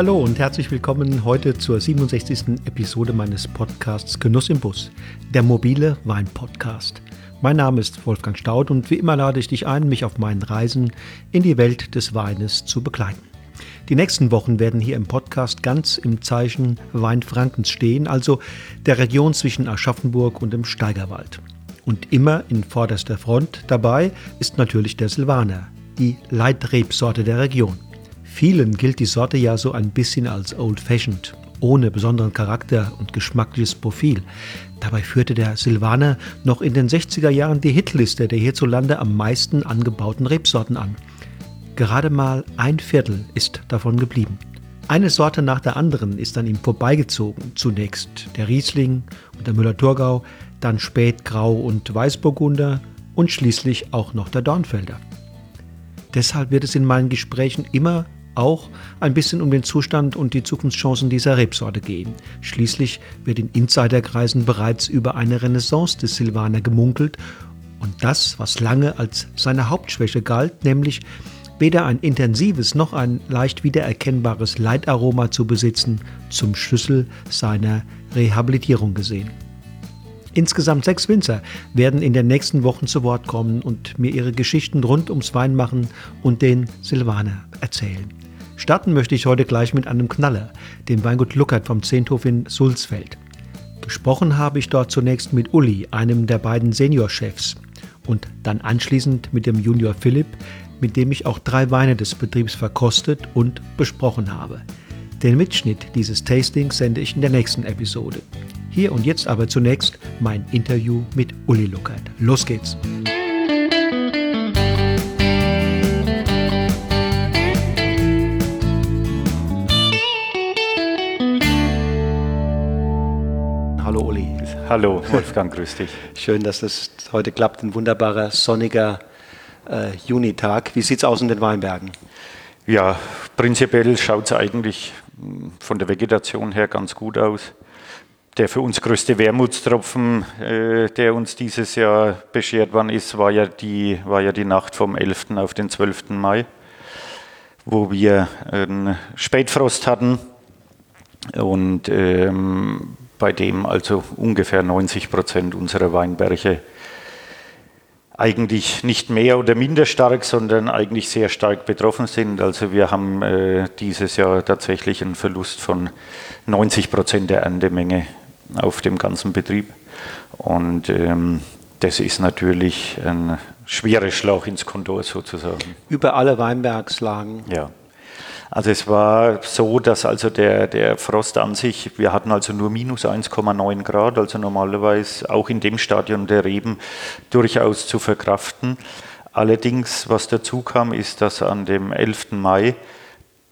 Hallo und herzlich willkommen heute zur 67. Episode meines Podcasts Genuss im Bus, der mobile Wein-Podcast. Mein Name ist Wolfgang Staud und wie immer lade ich dich ein, mich auf meinen Reisen in die Welt des Weines zu begleiten. Die nächsten Wochen werden hier im Podcast ganz im Zeichen Weinfrankens stehen, also der Region zwischen Aschaffenburg und dem Steigerwald. Und immer in vorderster Front dabei ist natürlich der Silvaner, die Leitrebsorte der Region. Vielen gilt die Sorte ja so ein bisschen als old-fashioned, ohne besonderen Charakter und geschmackliches Profil. Dabei führte der Silvaner noch in den 60er Jahren die Hitliste der hierzulande am meisten angebauten Rebsorten an. Gerade mal ein Viertel ist davon geblieben. Eine Sorte nach der anderen ist an ihm vorbeigezogen. Zunächst der Riesling und der Müller-Thurgau, dann Spätgrau und Weißburgunder und schließlich auch noch der Dornfelder. Deshalb wird es in meinen Gesprächen immer auch ein bisschen um den Zustand und die Zukunftschancen dieser Rebsorte gehen. Schließlich wird in Insiderkreisen bereits über eine Renaissance des Silvaner gemunkelt und das, was lange als seine Hauptschwäche galt, nämlich weder ein intensives noch ein leicht wiedererkennbares Leitaroma zu besitzen, zum Schlüssel seiner Rehabilitierung gesehen. Insgesamt sechs Winzer werden in den nächsten Wochen zu Wort kommen und mir ihre Geschichten rund ums Weinmachen und den Silvaner erzählen. Starten möchte ich heute gleich mit einem Knaller, dem Weingut Luckert vom Zehnthof in Sulzfeld. Gesprochen habe ich dort zunächst mit Uli, einem der beiden Seniorchefs, und dann anschließend mit dem Junior Philipp, mit dem ich auch drei Weine des Betriebs verkostet und besprochen habe. Den Mitschnitt dieses Tastings sende ich in der nächsten Episode. Hier und jetzt aber zunächst mein Interview mit Uli Luckert. Los geht's! Hallo Wolfgang, grüß dich. Schön, dass es heute klappt. Ein wunderbarer, sonniger äh, Junitag. Wie sieht es aus in den Weinbergen? Ja, prinzipiell schaut es eigentlich hm, von der Vegetation her ganz gut aus der für uns größte Wermutstropfen, äh, der uns dieses Jahr beschert worden ist, war ja, die, war ja die Nacht vom 11. auf den 12. Mai, wo wir einen Spätfrost hatten und ähm, bei dem also ungefähr 90 Prozent unserer Weinberge eigentlich nicht mehr oder minder stark, sondern eigentlich sehr stark betroffen sind. Also wir haben äh, dieses Jahr tatsächlich einen Verlust von 90 Prozent der Erntemenge auf dem ganzen Betrieb. Und ähm, das ist natürlich ein schwerer Schlag ins Kontor sozusagen. Über alle Weinbergslagen? Ja. Also es war so, dass also der, der Frost an sich, wir hatten also nur minus 1,9 Grad, also normalerweise auch in dem Stadion der Reben durchaus zu verkraften. Allerdings, was dazu kam, ist, dass an dem 11. Mai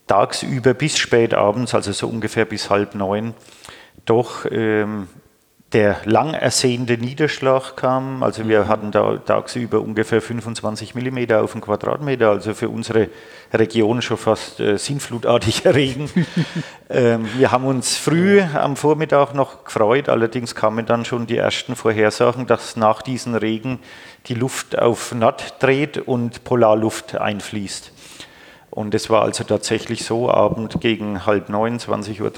tagsüber bis spät abends, also so ungefähr bis halb neun, doch ähm, der lang ersehnte Niederschlag kam. Also wir mhm. hatten da tagsüber ungefähr 25 mm auf den Quadratmeter, also für unsere Region schon fast äh, sinnflutartiger Regen. ähm, wir haben uns früh am Vormittag noch gefreut, allerdings kamen dann schon die ersten Vorhersagen, dass nach diesem Regen die Luft auf Natt dreht und Polarluft einfließt. Und es war also tatsächlich so, Abend gegen halb neun, 20.30 Uhr,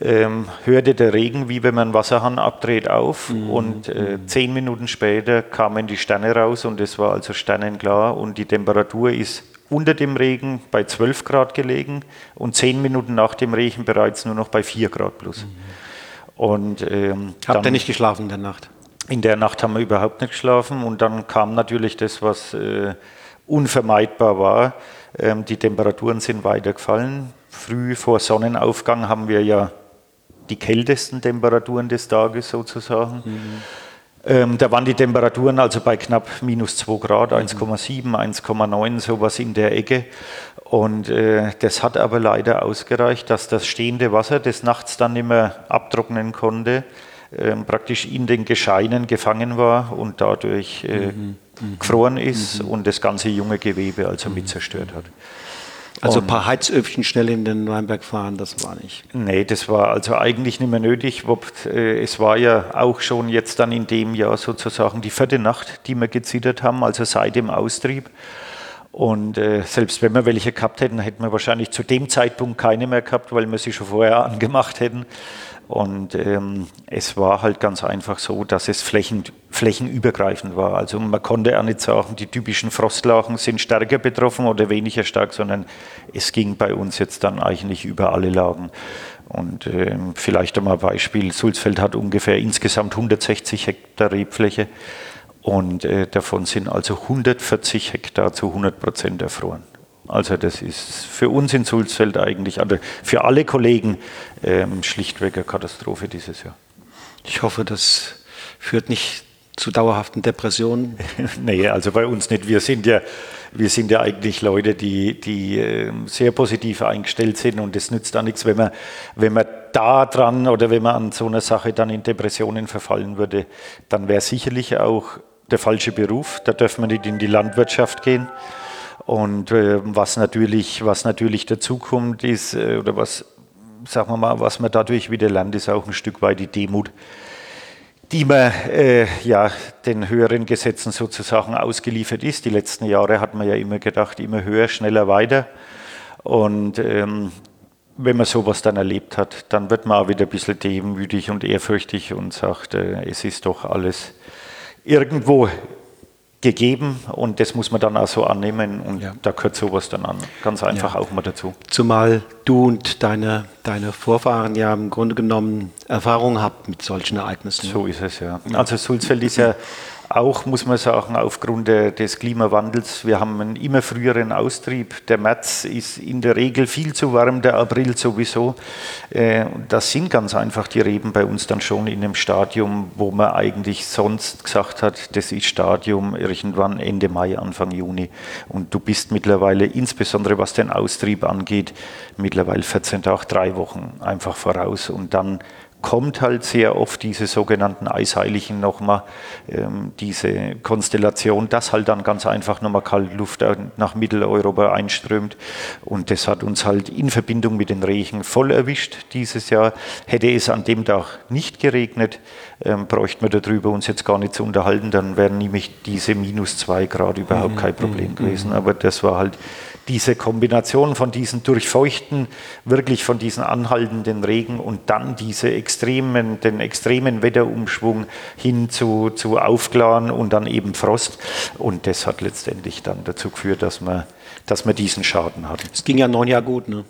ähm, hörte der Regen, wie wenn man Wasserhahn abdreht, auf. Mhm. Und äh, zehn Minuten später kamen die Sterne raus und es war also sternenklar und die Temperatur ist unter dem Regen bei 12 Grad gelegen und zehn Minuten nach dem Regen bereits nur noch bei 4 Grad plus. Mhm. Und, ähm, Habt ihr nicht geschlafen in der Nacht? In der Nacht haben wir überhaupt nicht geschlafen und dann kam natürlich das, was äh, unvermeidbar war. Ähm, die Temperaturen sind weiter gefallen. Früh vor Sonnenaufgang haben wir ja die kältesten Temperaturen des Tages sozusagen. Mhm. Ähm, da waren die Temperaturen also bei knapp minus 2 Grad, 1,7, 1,9, sowas in der Ecke. Und äh, das hat aber leider ausgereicht, dass das stehende Wasser des Nachts dann nicht mehr abtrocknen konnte, äh, praktisch in den Gescheinen gefangen war und dadurch äh, mhm. Mhm. gefroren ist mhm. und das ganze junge Gewebe also mit zerstört hat. Also ein paar Heizöpfchen schnell in den Weinberg fahren, das war nicht. Nee, das war also eigentlich nicht mehr nötig. Äh, es war ja auch schon jetzt dann in dem Jahr sozusagen die vierte Nacht, die wir gezittert haben, also seit dem Austrieb. Und äh, selbst wenn wir welche gehabt hätten, hätten wir wahrscheinlich zu dem Zeitpunkt keine mehr gehabt, weil wir sie schon vorher angemacht hätten. Und ähm, es war halt ganz einfach so, dass es flächen, flächenübergreifend war. Also man konnte auch nicht sagen, die typischen Frostlachen sind stärker betroffen oder weniger stark, sondern es ging bei uns jetzt dann eigentlich über alle Lagen. Und ähm, vielleicht einmal ein Beispiel, Sulzfeld hat ungefähr insgesamt 160 Hektar Rebfläche und äh, davon sind also 140 Hektar zu 100 Prozent erfroren. Also das ist für uns in Sulzfeld eigentlich, also für alle Kollegen ähm, schlichtweg eine Katastrophe dieses Jahr. Ich hoffe, das führt nicht zu dauerhaften Depressionen. nee, also bei uns nicht. Wir sind ja, wir sind ja eigentlich Leute, die, die ähm, sehr positiv eingestellt sind und es nützt da nichts, wenn man, wenn man da dran oder wenn man an so einer Sache dann in Depressionen verfallen würde, dann wäre sicherlich auch der falsche Beruf. Da dürfen wir nicht in die Landwirtschaft gehen. Und äh, was natürlich, was natürlich dazukommt, ist, äh, oder was, sagen wir mal, was man dadurch wieder lernt, ist auch ein Stück weit die Demut, die man äh, ja den höheren Gesetzen sozusagen ausgeliefert ist. Die letzten Jahre hat man ja immer gedacht, immer höher, schneller, weiter. Und ähm, wenn man sowas dann erlebt hat, dann wird man auch wieder ein bisschen demütig und ehrfürchtig und sagt, äh, es ist doch alles irgendwo gegeben und das muss man dann auch so annehmen und ja. da gehört sowas dann an. Ganz einfach ja. auch mal dazu. Zumal du und deine, deine Vorfahren ja im Grunde genommen Erfahrung habt mit solchen Ereignissen. So ist es ja. Also Sulzfeld ist ja auch, muss man sagen, aufgrund des Klimawandels. Wir haben einen immer früheren Austrieb. Der März ist in der Regel viel zu warm, der April sowieso. Äh, das sind ganz einfach die Reben bei uns dann schon in einem Stadium, wo man eigentlich sonst gesagt hat, das ist Stadium irgendwann Ende Mai, Anfang Juni. Und du bist mittlerweile, insbesondere was den Austrieb angeht, mittlerweile 14 Tage, drei Wochen einfach voraus. Und dann kommt halt sehr oft diese sogenannten Eisheiligen nochmal, ähm, diese Konstellation, dass halt dann ganz einfach nochmal kalte Luft nach Mitteleuropa einströmt. Und das hat uns halt in Verbindung mit den Regen voll erwischt dieses Jahr. Hätte es an dem Tag nicht geregnet, ähm, bräuchten wir darüber uns jetzt gar nicht zu unterhalten, dann wären nämlich diese minus zwei Grad überhaupt mhm. kein Problem mhm. gewesen. Aber das war halt diese Kombination von diesen durchfeuchten, wirklich von diesen anhaltenden Regen und dann diese extremen, den extremen Wetterumschwung hin zu, zu Aufklaren und dann eben Frost. Und das hat letztendlich dann dazu geführt, dass wir, dass wir diesen Schaden hatten. Es ging ja neun Jahre gut, ne?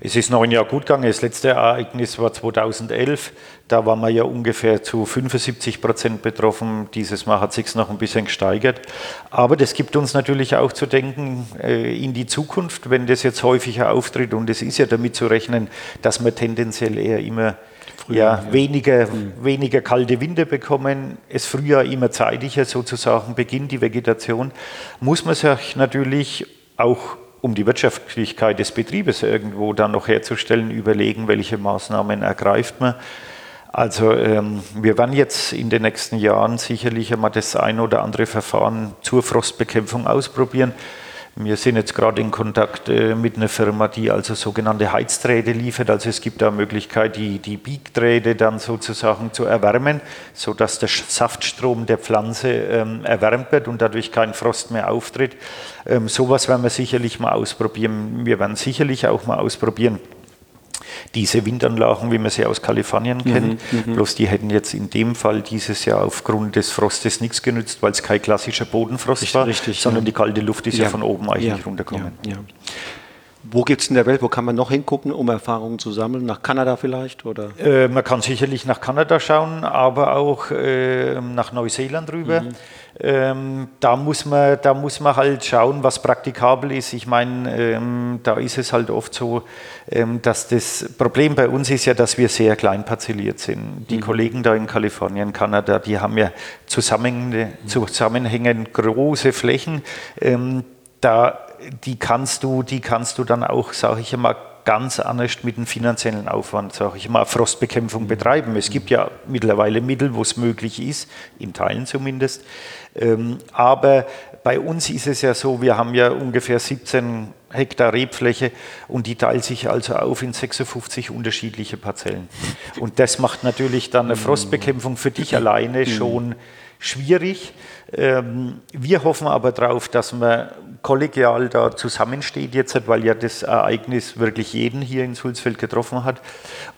Es ist neun Jahre gut gegangen. Das letzte Ereignis war 2011. Da waren wir ja ungefähr zu 75 Prozent betroffen. Dieses Mal hat sich noch ein bisschen gesteigert. Aber das gibt uns natürlich auch zu denken äh, in die Zukunft, wenn das jetzt häufiger auftritt. Und es ist ja damit zu rechnen, dass wir tendenziell eher immer ja. Weniger, mhm. weniger kalte Winter bekommen, es Frühjahr immer zeitlicher sozusagen beginnt, die Vegetation, muss man sich natürlich auch um die Wirtschaftlichkeit des Betriebes irgendwo dann noch herzustellen, überlegen, welche Maßnahmen ergreift man. Also ähm, wir werden jetzt in den nächsten Jahren sicherlich einmal das ein oder andere Verfahren zur Frostbekämpfung ausprobieren. Wir sind jetzt gerade in Kontakt äh, mit einer Firma, die also sogenannte Heizdrähte liefert. Also es gibt da Möglichkeit, die, die Biegdrähte dann sozusagen zu erwärmen, sodass der Saftstrom der Pflanze ähm, erwärmt wird und dadurch kein Frost mehr auftritt. Ähm, sowas werden wir sicherlich mal ausprobieren. Wir werden sicherlich auch mal ausprobieren, diese Windanlagen, wie wir sie aus Kalifornien. Mhm, mhm, Bloß die hätten jetzt in dem Fall dieses Jahr aufgrund des Frostes nichts genützt, weil es kein klassischer Bodenfrost richtig, war, richtig, sondern ja. die kalte Luft ist ja, ja von oben eigentlich ja, runtergekommen. Wo gibt es in der Welt, wo kann man noch hingucken, um Erfahrungen zu sammeln? Nach Kanada vielleicht? Oder? Äh, man kann sicherlich nach Kanada schauen, aber auch äh, nach Neuseeland rüber. Mhm. Ähm, da, muss man, da muss man halt schauen, was praktikabel ist. Ich meine, ähm, da ist es halt oft so, ähm, dass das Problem bei uns ist ja, dass wir sehr klein parzelliert sind. Die mhm. Kollegen da in Kalifornien, Kanada, die haben ja zusammenhängende, mhm. zusammenhängend große Flächen. Ähm, da, die, kannst du, die kannst du dann auch, sage ich einmal, ganz anders mit dem finanziellen Aufwand, sage ich mal, Frostbekämpfung mhm. betreiben. Es gibt ja mittlerweile Mittel, wo es möglich ist, in Teilen zumindest. Ähm, aber bei uns ist es ja so, wir haben ja ungefähr 17 Hektar Rebfläche und die teilt sich also auf in 56 unterschiedliche Parzellen. Und das macht natürlich dann eine mhm. Frostbekämpfung für dich alleine mhm. schon schwierig. Ähm, wir hoffen aber darauf, dass wir kollegial da zusammensteht jetzt, weil ja das Ereignis wirklich jeden hier in Sulzfeld getroffen hat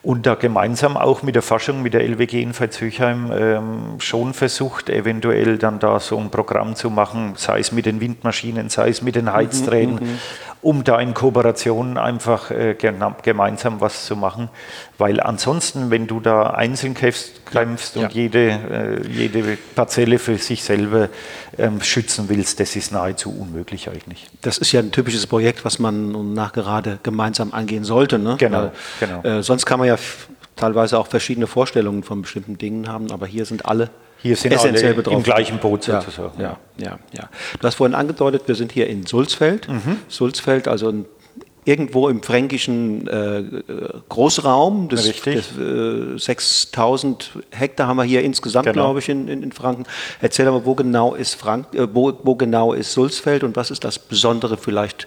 und da gemeinsam auch mit der Forschung, mit der LWG in Veitshöchheim ähm, schon versucht, eventuell dann da so ein Programm zu machen, sei es mit den Windmaschinen, sei es mit den Heiztränen, mhm, mhm um da in Kooperation einfach äh, gemeinsam was zu machen. Weil ansonsten, wenn du da einzeln kämpfst, kämpfst ja. und jede, äh, jede Parzelle für sich selber ähm, schützen willst, das ist nahezu unmöglich eigentlich. Das ist ja ein typisches Projekt, was man nachgerade gemeinsam angehen sollte. Ne? Genau, Weil, genau. Äh, sonst kann man ja teilweise auch verschiedene Vorstellungen von bestimmten Dingen haben, aber hier sind alle hier sind essentiell betroffen. im gleichen Boot sozusagen. Ja, ja, ja, Du hast vorhin angedeutet, wir sind hier in Sulzfeld. Mhm. Sulzfeld, also irgendwo im fränkischen äh, Großraum. Das, Richtig. Das, äh, 6000 Hektar haben wir hier insgesamt, genau. glaube ich, in, in, in, Franken. Erzähl aber, wo genau ist Frank, äh, wo, wo genau ist Sulzfeld und was ist das Besondere vielleicht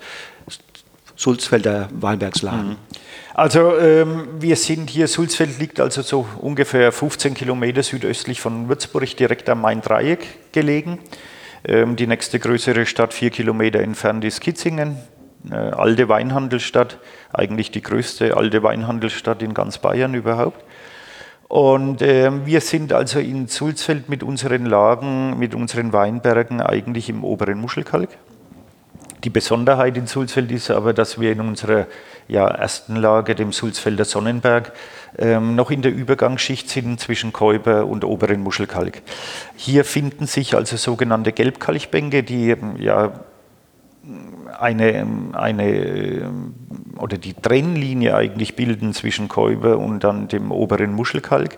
Sulzfelder Weinbergslagen? Mhm. Also ähm, wir sind hier, Sulzfeld liegt also so ungefähr 15 Kilometer südöstlich von Würzburg, direkt am Main-Dreieck gelegen. Ähm, die nächste größere Stadt, vier Kilometer entfernt, ist Kitzingen, äh, alte Weinhandelsstadt, eigentlich die größte alte Weinhandelsstadt in ganz Bayern überhaupt. Und äh, wir sind also in Sulzfeld mit unseren Lagen, mit unseren Weinbergen eigentlich im oberen Muschelkalk. Die Besonderheit in Sulzfeld ist aber, dass wir in unserer ja, ersten Lage, dem Sulzfelder Sonnenberg, ähm, noch in der Übergangsschicht sind zwischen Käuber und oberen Muschelkalk. Hier finden sich also sogenannte Gelbkalkbänke, die ähm, ja eine, eine oder die Trennlinie eigentlich bilden zwischen Käuber und dann dem oberen Muschelkalk.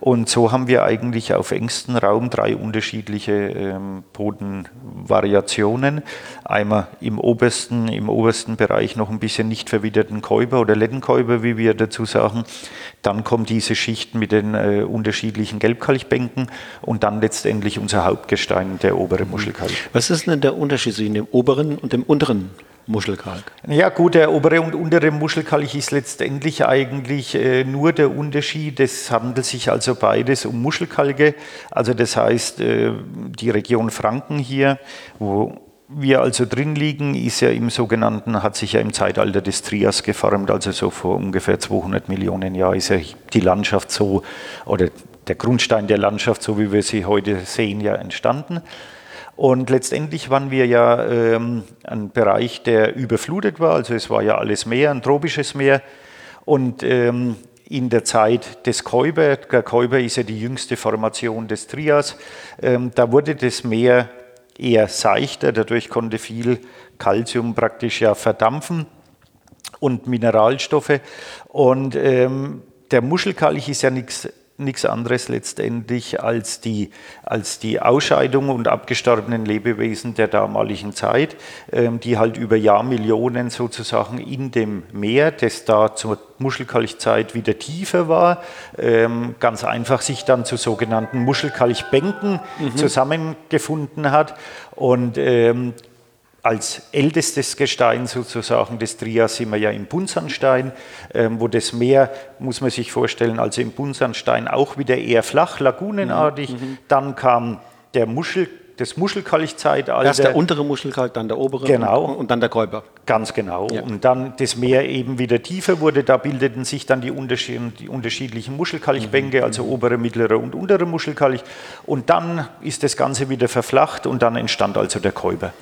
Und so haben wir eigentlich auf engstem Raum drei unterschiedliche ähm, Bodenvariationen. Einmal im obersten, im obersten Bereich noch ein bisschen nicht verwitterten Käuber oder Lettenkäuber, wie wir dazu sagen. Dann kommt diese Schicht mit den äh, unterschiedlichen Gelbkalkbänken und dann letztendlich unser Hauptgestein, der obere Muschelkalk. Was ist denn der Unterschied zwischen dem oberen und dem unteren Muschelkalk? Ja gut, der obere und untere Muschelkalk ist letztendlich eigentlich äh, nur der Unterschied. Es handelt sich also beides um Muschelkalke. Also das heißt, äh, die Region Franken hier, wo wir also drin liegen, ist ja im sogenannten, hat sich ja im Zeitalter des Trias geformt, also so vor ungefähr 200 Millionen Jahren ist ja die Landschaft so, oder der Grundstein der Landschaft, so wie wir sie heute sehen, ja entstanden. Und letztendlich waren wir ja ähm, ein Bereich, der überflutet war. Also es war ja alles Meer, ein tropisches Meer. Und ähm, in der Zeit des Käuber, der Käuber ist ja die jüngste Formation des Trias, ähm, da wurde das Meer eher seichter, dadurch konnte viel Kalzium praktisch ja verdampfen und Mineralstoffe. Und ähm, der Muschelkalk ist ja nichts nichts anderes letztendlich als die, als die Ausscheidung und abgestorbenen Lebewesen der damaligen Zeit, ähm, die halt über Jahrmillionen sozusagen in dem Meer, das da zur Muschelkalkzeit wieder tiefer war, ähm, ganz einfach sich dann zu sogenannten Muschelkalkbänken mhm. zusammengefunden hat. Und ähm, als ältestes Gestein sozusagen des Trias sind wir ja im Buntsandstein, ähm, wo das Meer, muss man sich vorstellen, also im Buntsandstein auch wieder eher flach, lagunenartig. Mhm. mhm. Dann kam der Muschel, das Muschelkalkzeitalter. Erst der untere Muschelkalk, dann der obere genau. und, und dann der Käuper. Ganz genau. Ja. Und dann das Meer eben wieder tiefer wurde, da bildeten sich dann die, Unterschied, die unterschiedlichen Muschelkalkbänke, mhm. also obere, mittlere und untere Muschelkalk. Und dann ist das Ganze wieder verflacht und dann entstand also der Käuper.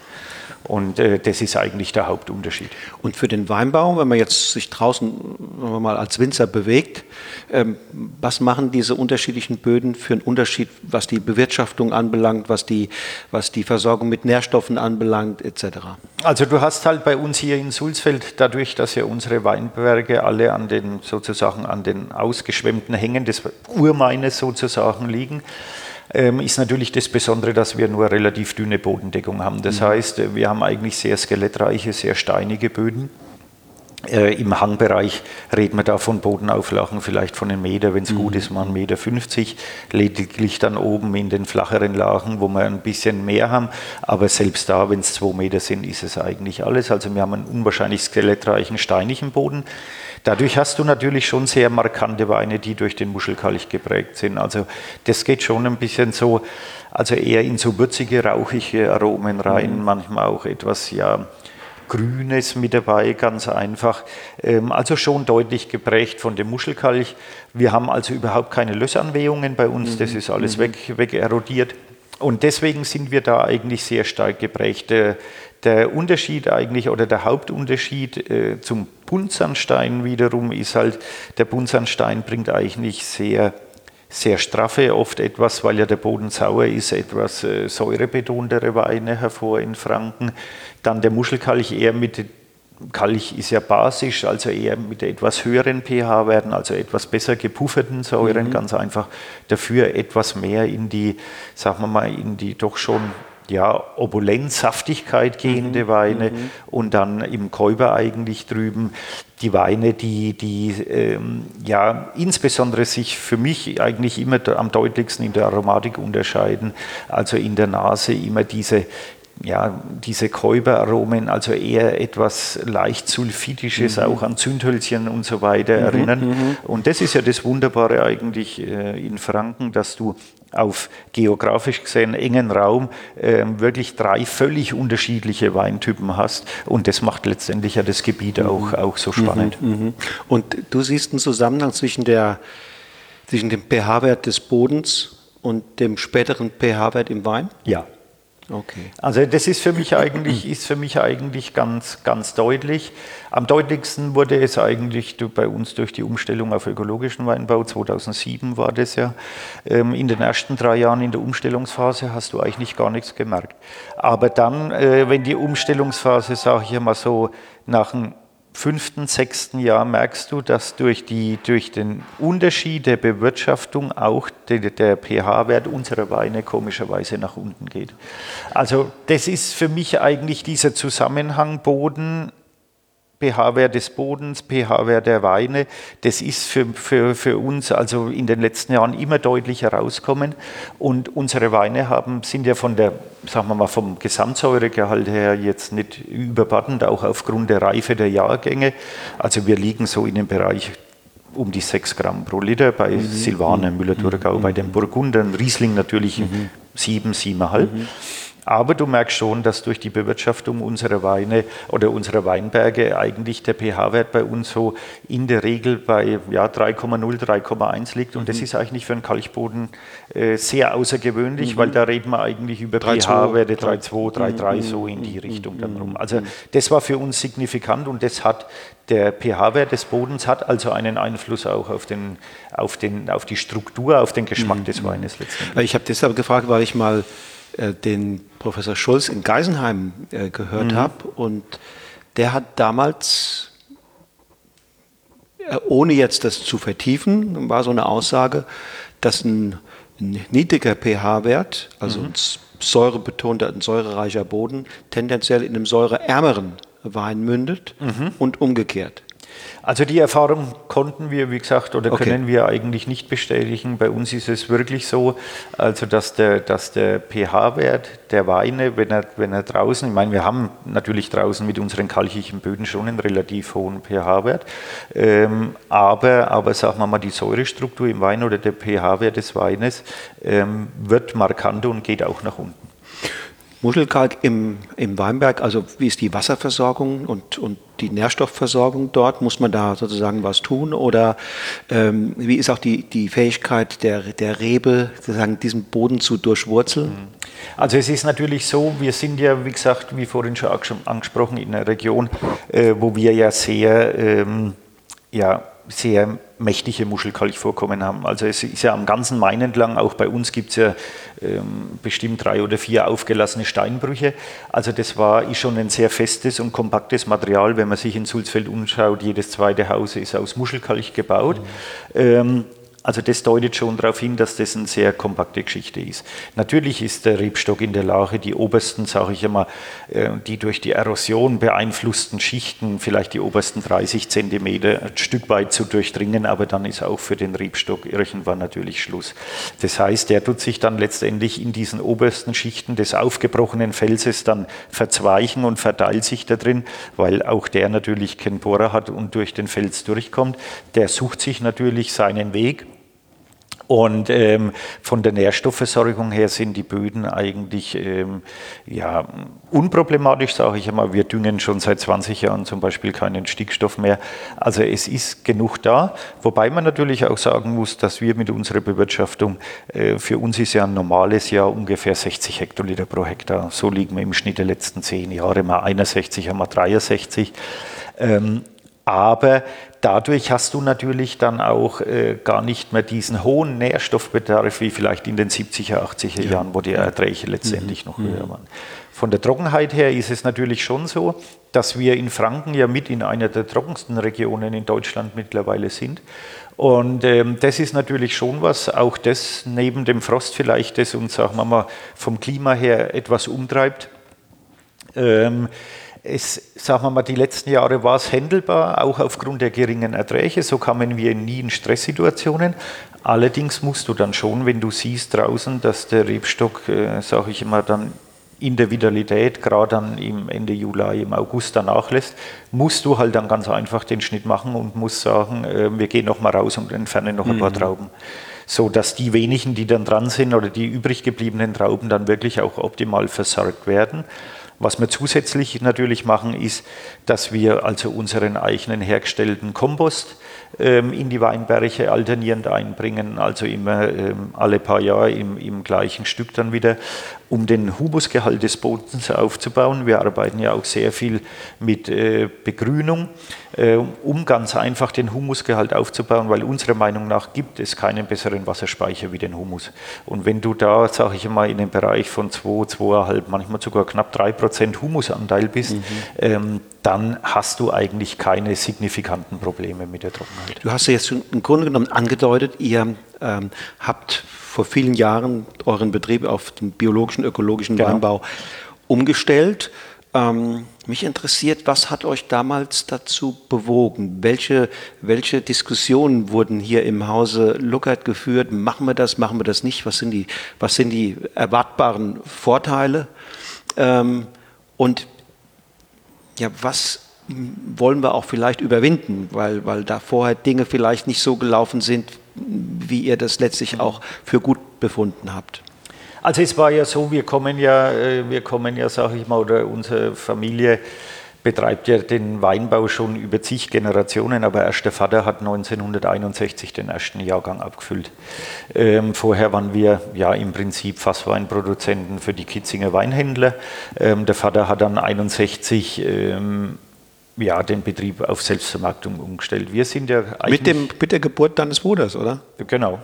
Und äh, das ist eigentlich der Hauptunterschied. Und für den Weinbau, wenn man jetzt sich draußen mal als Winzer bewegt, ähm, was machen diese unterschiedlichen Böden für einen Unterschied, was die Bewirtschaftung anbelangt, was die, was die Versorgung mit Nährstoffen anbelangt, etc.? Also du hast halt bei uns hier in Sulzfeld, dadurch, dass ja unsere Weinberge alle an den sozusagen an den ausgeschwemmten Hängen des Urmeines sozusagen liegen, ähm, ist natürlich das Besondere, dass wir nur relativ dünne Bodendeckung haben. Das mhm. heißt, wir haben eigentlich sehr skelettreiche, sehr steinige Böden. Äh, Im Hangbereich reden wir da von Bodenauflagen vielleicht von einem Meter, wenn es mhm. gut ist, mal 1,50 Meter. 50. Lediglich dann oben in den flacheren Lagen, wo wir ein bisschen mehr haben. Aber selbst da, wenn es zwei Meter sind, ist es eigentlich alles. Also wir haben einen unwahrscheinlich skelettreichen, steinigen Boden. Dadurch hast du natürlich schon sehr markante Weine, die durch den Muschelkalk geprägt sind. Also das geht schon ein bisschen so, also eher in so würzige, rauchige Aromen rein, mhm. manchmal auch etwas, ja, Grünes mit dabei, ganz einfach. Ähm, also schon deutlich geprägt von dem Muschelkalk. Wir haben also überhaupt keine Lössanwehungen bei uns, das mhm. ist alles mhm. weg, weg erodiert. Und deswegen sind wir da eigentlich sehr stark geprägt. Der, der Unterschied eigentlich oder der Hauptunterschied äh, zum Buntsandstein wiederum ist halt, der Buntsandstein bringt eigentlich sehr sehr straffe, oft etwas, weil ja der Boden sauer ist, etwas äh, säurebetontere Weine hervor in Franken. Dann der Muschelkalk eher mit, Kalk ist ja basisch, also eher mit etwas höheren pH-Werten, also etwas besser gepufferten Säuren, mhm. ganz einfach. Dafür etwas mehr in die, sagen wir mal, in die doch schon ja, Opulenzsaftigkeit gehende mhm. Weine mhm. und dann im Käuber eigentlich drüben die Weine, die, die ähm, ja insbesondere sich für mich eigentlich immer am deutlichsten in der Aromatik unterscheiden, also in der Nase immer diese, ja, diese Käuberaromen, also eher etwas leicht sulfidisches, mhm. auch an Zündhölzchen und so weiter mhm. erinnern. Mhm. Und das ist ja das Wunderbare eigentlich äh, in Franken, dass du auf geografisch gesehen engen Raum äh, wirklich drei völlig unterschiedliche Weintypen hast. Und das macht letztendlich ja das Gebiet mhm. auch, auch so spannend. Mhm, mhm. Und du siehst einen Zusammenhang zwischen, der, zwischen dem pH-Wert des Bodens und dem späteren pH-Wert im Wein? Ja, Okay. Also das ist für mich eigentlich, ist für mich eigentlich ganz, ganz deutlich. Am deutlichsten wurde es eigentlich bei uns durch die Umstellung auf ökologischen Weinbau. 2007 war das ja. Ähm, in den ersten drei Jahren in der Umstellungsphase hast du eigentlich gar nichts gemerkt. Aber dann, äh, wenn die Umstellungsphase, sage ich mal so, nach einem fünften, sechsten Jahr merkst du, dass durch, die, durch den Unterschied der Bewirtschaftung auch der, der pH-Wert unserer Weine komischerweise nach unten geht. Also das ist für mich eigentlich dieser Zusammenhang Boden, pH-Wert des Bodens, pH-Wert der Weine, das ist für, für, für uns also in den letzten Jahren immer deutlich herauskommen. Und unsere Weine haben, sind ja von der, sagen wir mal, vom Gesamtsäuregehalt her jetzt nicht überbordend, auch aufgrund der Reife der Jahrgänge. Also wir liegen so in dem Bereich um die 6 Gramm pro Liter bei mhm. Silvaner, Müller-Thurgau, mhm. bei den Burgundern, Riesling natürlich mhm. 7, 7,5. Mhm. Aber du merkst schon, dass durch die Bewirtschaftung unserer Weine oder unserer Weinberge eigentlich der pH-Wert bei uns so in der Regel bei ja, 3,0, 3,1 liegt. Und mhm. das ist eigentlich für einen Kalkboden äh, sehr außergewöhnlich, mhm. weil da reden wir eigentlich über pH-Werte 3,2, 3,3 so in die mhm. Richtung dann rum. Also mhm. das war für uns signifikant und das hat der pH-Wert des Bodens hat also einen Einfluss auch auf, den, auf, den, auf die Struktur, auf den Geschmack mhm. des Weines letztendlich. Ich habe deshalb gefragt, weil ich mal den Professor Schulz in Geisenheim äh, gehört mhm. habe. Und der hat damals, äh, ohne jetzt das zu vertiefen, war so eine Aussage, dass ein, ein niedriger pH-Wert, also mhm. ein säurebetonter, ein säurereicher Boden, tendenziell in einem säureärmeren Wein mündet mhm. und umgekehrt. Also die Erfahrung konnten wir, wie gesagt, oder okay. können wir eigentlich nicht bestätigen. Bei uns ist es wirklich so, also dass der, dass der pH-Wert der Weine, wenn er, wenn er draußen, ich meine, wir haben natürlich draußen mit unseren kalkigen Böden schon einen relativ hohen pH-Wert, ähm, aber, aber sagen wir mal, die Säurestruktur im Wein oder der pH-Wert des Weines ähm, wird markanter und geht auch nach unten. Muschelkalk im, im Weinberg, also wie ist die Wasserversorgung und, und die Nährstoffversorgung dort? Muss man da sozusagen was tun? Oder ähm, wie ist auch die, die Fähigkeit der, der Rebe, sozusagen diesen Boden zu durchwurzeln? Mhm. Also es ist natürlich so, wir sind ja, wie gesagt, wie vorhin schon angesprochen, in einer Region, äh, wo wir ja sehr, ähm, ja, sehr mächtige Muschelkalkvorkommen haben. Also es ist ja am ganzen Main entlang, auch bei uns gibt es ja ähm, bestimmt drei oder vier aufgelassene Steinbrüche. Also das war ist schon ein sehr festes und kompaktes Material, wenn man sich in Sulzfeld umschaut, jedes zweite Haus ist aus Muschelkalk gebaut. Mhm. Ähm, Also das deutet schon darauf hin, dass das eine sehr kompakte Geschichte ist. Natürlich ist der Rebstock in der Lage, die obersten, sage ich immer, äh, die durch die Erosion beeinflussten Schichten, vielleicht die obersten 30 Zentimeter, ein Stück weit zu durchdringen, aber dann ist auch für den Rebstock irgendwann natürlich Schluss. Das heißt, der tut sich dann letztendlich in diesen obersten Schichten des aufgebrochenen Felses dann verzweichen und verteilt sich da drin, weil auch der natürlich keinen Bohrer hat und durch den Fels durchkommt. Der sucht sich natürlich seinen Weg und ähm, von der Nährstoffversorgung her sind die Böden eigentlich ähm, ja, unproblematisch, sage ich einmal. Wir düngen schon seit 20 Jahren zum Beispiel keinen Stickstoff mehr. Also es ist genug da. Wobei man natürlich auch sagen muss, dass wir mit unserer Bewirtschaftung, äh, für uns ist ja ein normales Jahr ungefähr 60 Hektoliter pro Hektar. So liegen wir im Schnitt der letzten zehn Jahre, mal 61, mal 63. Ähm, aber dadurch hast du natürlich dann auch äh, gar nicht mehr diesen hohen Nährstoffbedarf wie vielleicht in den 70er, 80er ja. Jahren, wo die Erträge letztendlich mhm. noch höher mhm. waren. Von der Trockenheit her ist es natürlich schon so, dass wir in Franken ja mit in einer der trockensten Regionen in Deutschland mittlerweile sind. Und ähm, das ist natürlich schon was, auch das neben dem Frost vielleicht, das uns, sagen wir mal, vom Klima her etwas umtreibt. Ähm, es, sagen wir mal, die letzten Jahre war es händelbar, auch aufgrund der geringen Erträge. So kamen wir nie in Stresssituationen. Allerdings musst du dann schon, wenn du siehst draußen, dass der Rebstock, äh, sage ich immer, dann in der Vitalität, gerade dann im Ende Juli, im August danach lässt, musst du halt dann ganz einfach den Schnitt machen und musst sagen, äh, wir gehen noch mal raus und entfernen noch ein mhm. paar Trauben. So dass die wenigen, die dann dran sind oder die übrig gebliebenen Trauben dann wirklich auch optimal versorgt werden. Was wir zusätzlich natürlich machen, ist, dass wir also unseren eigenen hergestellten Kompost ähm, in die Weinberge alternierend einbringen, also immer ähm, alle paar Jahre im, im gleichen Stück dann wieder um den Humusgehalt des Bodens aufzubauen. Wir arbeiten ja auch sehr viel mit äh, Begrünung, äh, um ganz einfach den Humusgehalt aufzubauen, weil unserer Meinung nach gibt es keinen besseren Wasserspeicher wie den Humus. Und wenn du da, sage ich mal, in dem Bereich von 2, 2,5, manchmal sogar knapp 3 Prozent Humusanteil bist, mhm. ähm, dann hast du eigentlich keine signifikanten Probleme mit der Trockenheit. Du hast ja jetzt im Grunde genommen angedeutet, ihr ähm, habt vor vielen Jahren euren Betrieb auf den biologischen, ökologischen genau. Weinbau umgestellt. Ähm, mich interessiert, was hat euch damals dazu bewogen? Welche, welche Diskussionen wurden hier im Hause Luckert geführt? Machen wir das, machen wir das nicht? Was sind die, was sind die erwartbaren Vorteile? Ähm, und ja, was wollen wir auch vielleicht überwinden, weil, weil da vorher Dinge vielleicht nicht so gelaufen sind, wie ihr das letztlich auch für gut befunden habt. Also es war ja so, wir kommen ja, äh, wir kommen ja, sage ich mal, oder unsere Familie betreibt ja den Weinbau schon über zig Generationen, aber erst der Vater hat 1961 den ersten Jahrgang abgefüllt. Ähm, vorher waren wir ja im Prinzip Fassweinproduzenten für die Kitzinger Weinhändler. Ähm, der Vater hat dann 61 ähm, ja, den Betrieb auf Selbstvermarktung umgestellt. Wir sind ja mit, dem, mit der Geburt deines Bruders, oder? Genau.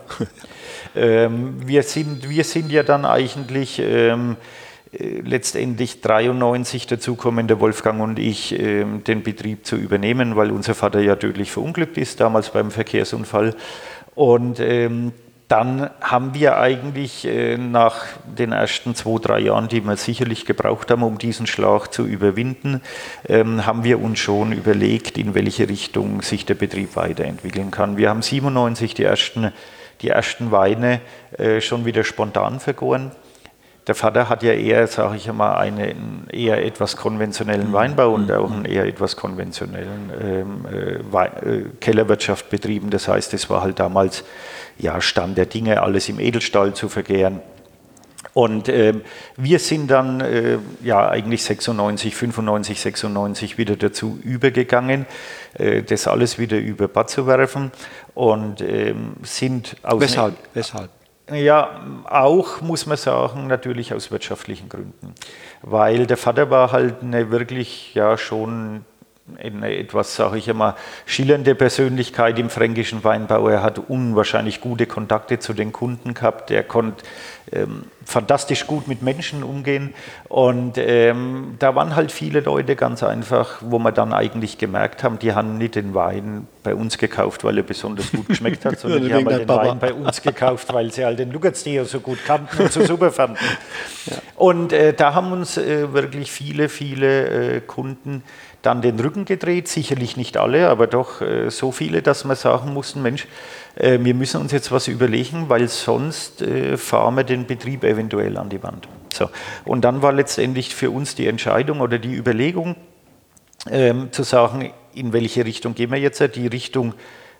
ähm, wir, sind, wir sind ja dann eigentlich ähm, äh, letztendlich 93 dazu kommen, der Wolfgang und ich, ähm, den Betrieb zu übernehmen, weil unser Vater ja tödlich verunglückt ist, damals beim Verkehrsunfall. Und ähm, dann haben wir eigentlich äh, nach den ersten zwei, drei Jahren, die wir sicherlich gebraucht haben, um diesen Schlag zu überwinden, ähm, haben wir uns schon überlegt, in welche Richtung sich der Betrieb weiterentwickeln kann. Wir haben 97 die ersten, die ersten Weine äh, schon wieder spontan vergoren. Der Vater hat ja eher, sage ich einmal, einen eher etwas konventionellen Weinbau und auch einen eher etwas konventionellen ähm, äh, Kellerwirtschaft betrieben. Das heißt, es war halt damals ja, Stand der Dinge, alles im Edelstahl zu vergären. Und äh, wir sind dann äh, ja eigentlich 96, 95, 96 wieder dazu übergegangen, äh, das alles wieder über Bad zu werfen und ähm, sind aus. Weshalb? Weshalb? Ja, auch muss man sagen, natürlich aus wirtschaftlichen Gründen. Weil der Vater war halt eine wirklich ja schon eine etwas, sage ich immer, schillernde Persönlichkeit im fränkischen Weinbau. Er hat unwahrscheinlich gute Kontakte zu den Kunden gehabt. Er konnte ähm, fantastisch gut mit Menschen umgehen. Und ähm, da waren halt viele Leute ganz einfach, wo wir dann eigentlich gemerkt haben, die haben nicht den Wein bei uns gekauft, weil er besonders gut geschmeckt hat, sondern die haben halt den Papa. Wein bei uns gekauft, weil sie halt den Lugatsteo so gut kannten und so super fanden. Ja. Und äh, da haben uns äh, wirklich viele, viele äh, Kunden dann den Rücken gedreht, sicherlich nicht alle, aber doch äh, so viele, dass wir sagen mussten, Mensch, äh, wir müssen uns jetzt was überlegen, weil sonst äh, fahren wir den Betrieb eventuell an die Wand. So. Und dann war letztendlich für uns die Entscheidung oder die Überlegung, ähm, zu sagen, in welche Richtung gehen wir jetzt? Die Richtung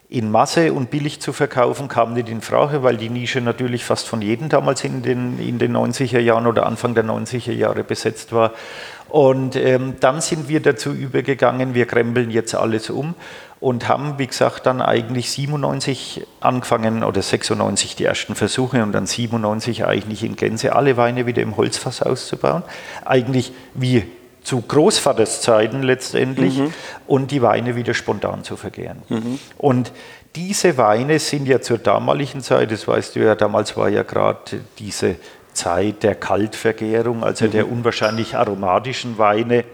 in Masse und billig zu verkaufen, kam nicht in Frage, weil die Nische natürlich fast von jedem damals in den, in den 90er Jahren oder Anfang der 90er Jahre besetzt war. Und ähm, dann sind wir dazu übergegangen, wir krempeln jetzt alles um und haben, wie gesagt, dann eigentlich 97 angefangen oder 96 die ersten Versuche und dann 97 eigentlich in Gänze alle Weine wieder im Holzfass auszubauen. Eigentlich wie zu Großvaters Zeiten letztendlich mhm. und die Weine wieder spontan zu vergären. Mhm. Und diese Weine sind ja zur damaligen Zeit, das weißt du ja, damals war ja gerade diese Zeit der Kaltvergärung, also mhm. der unwahrscheinlich aromatischen Weine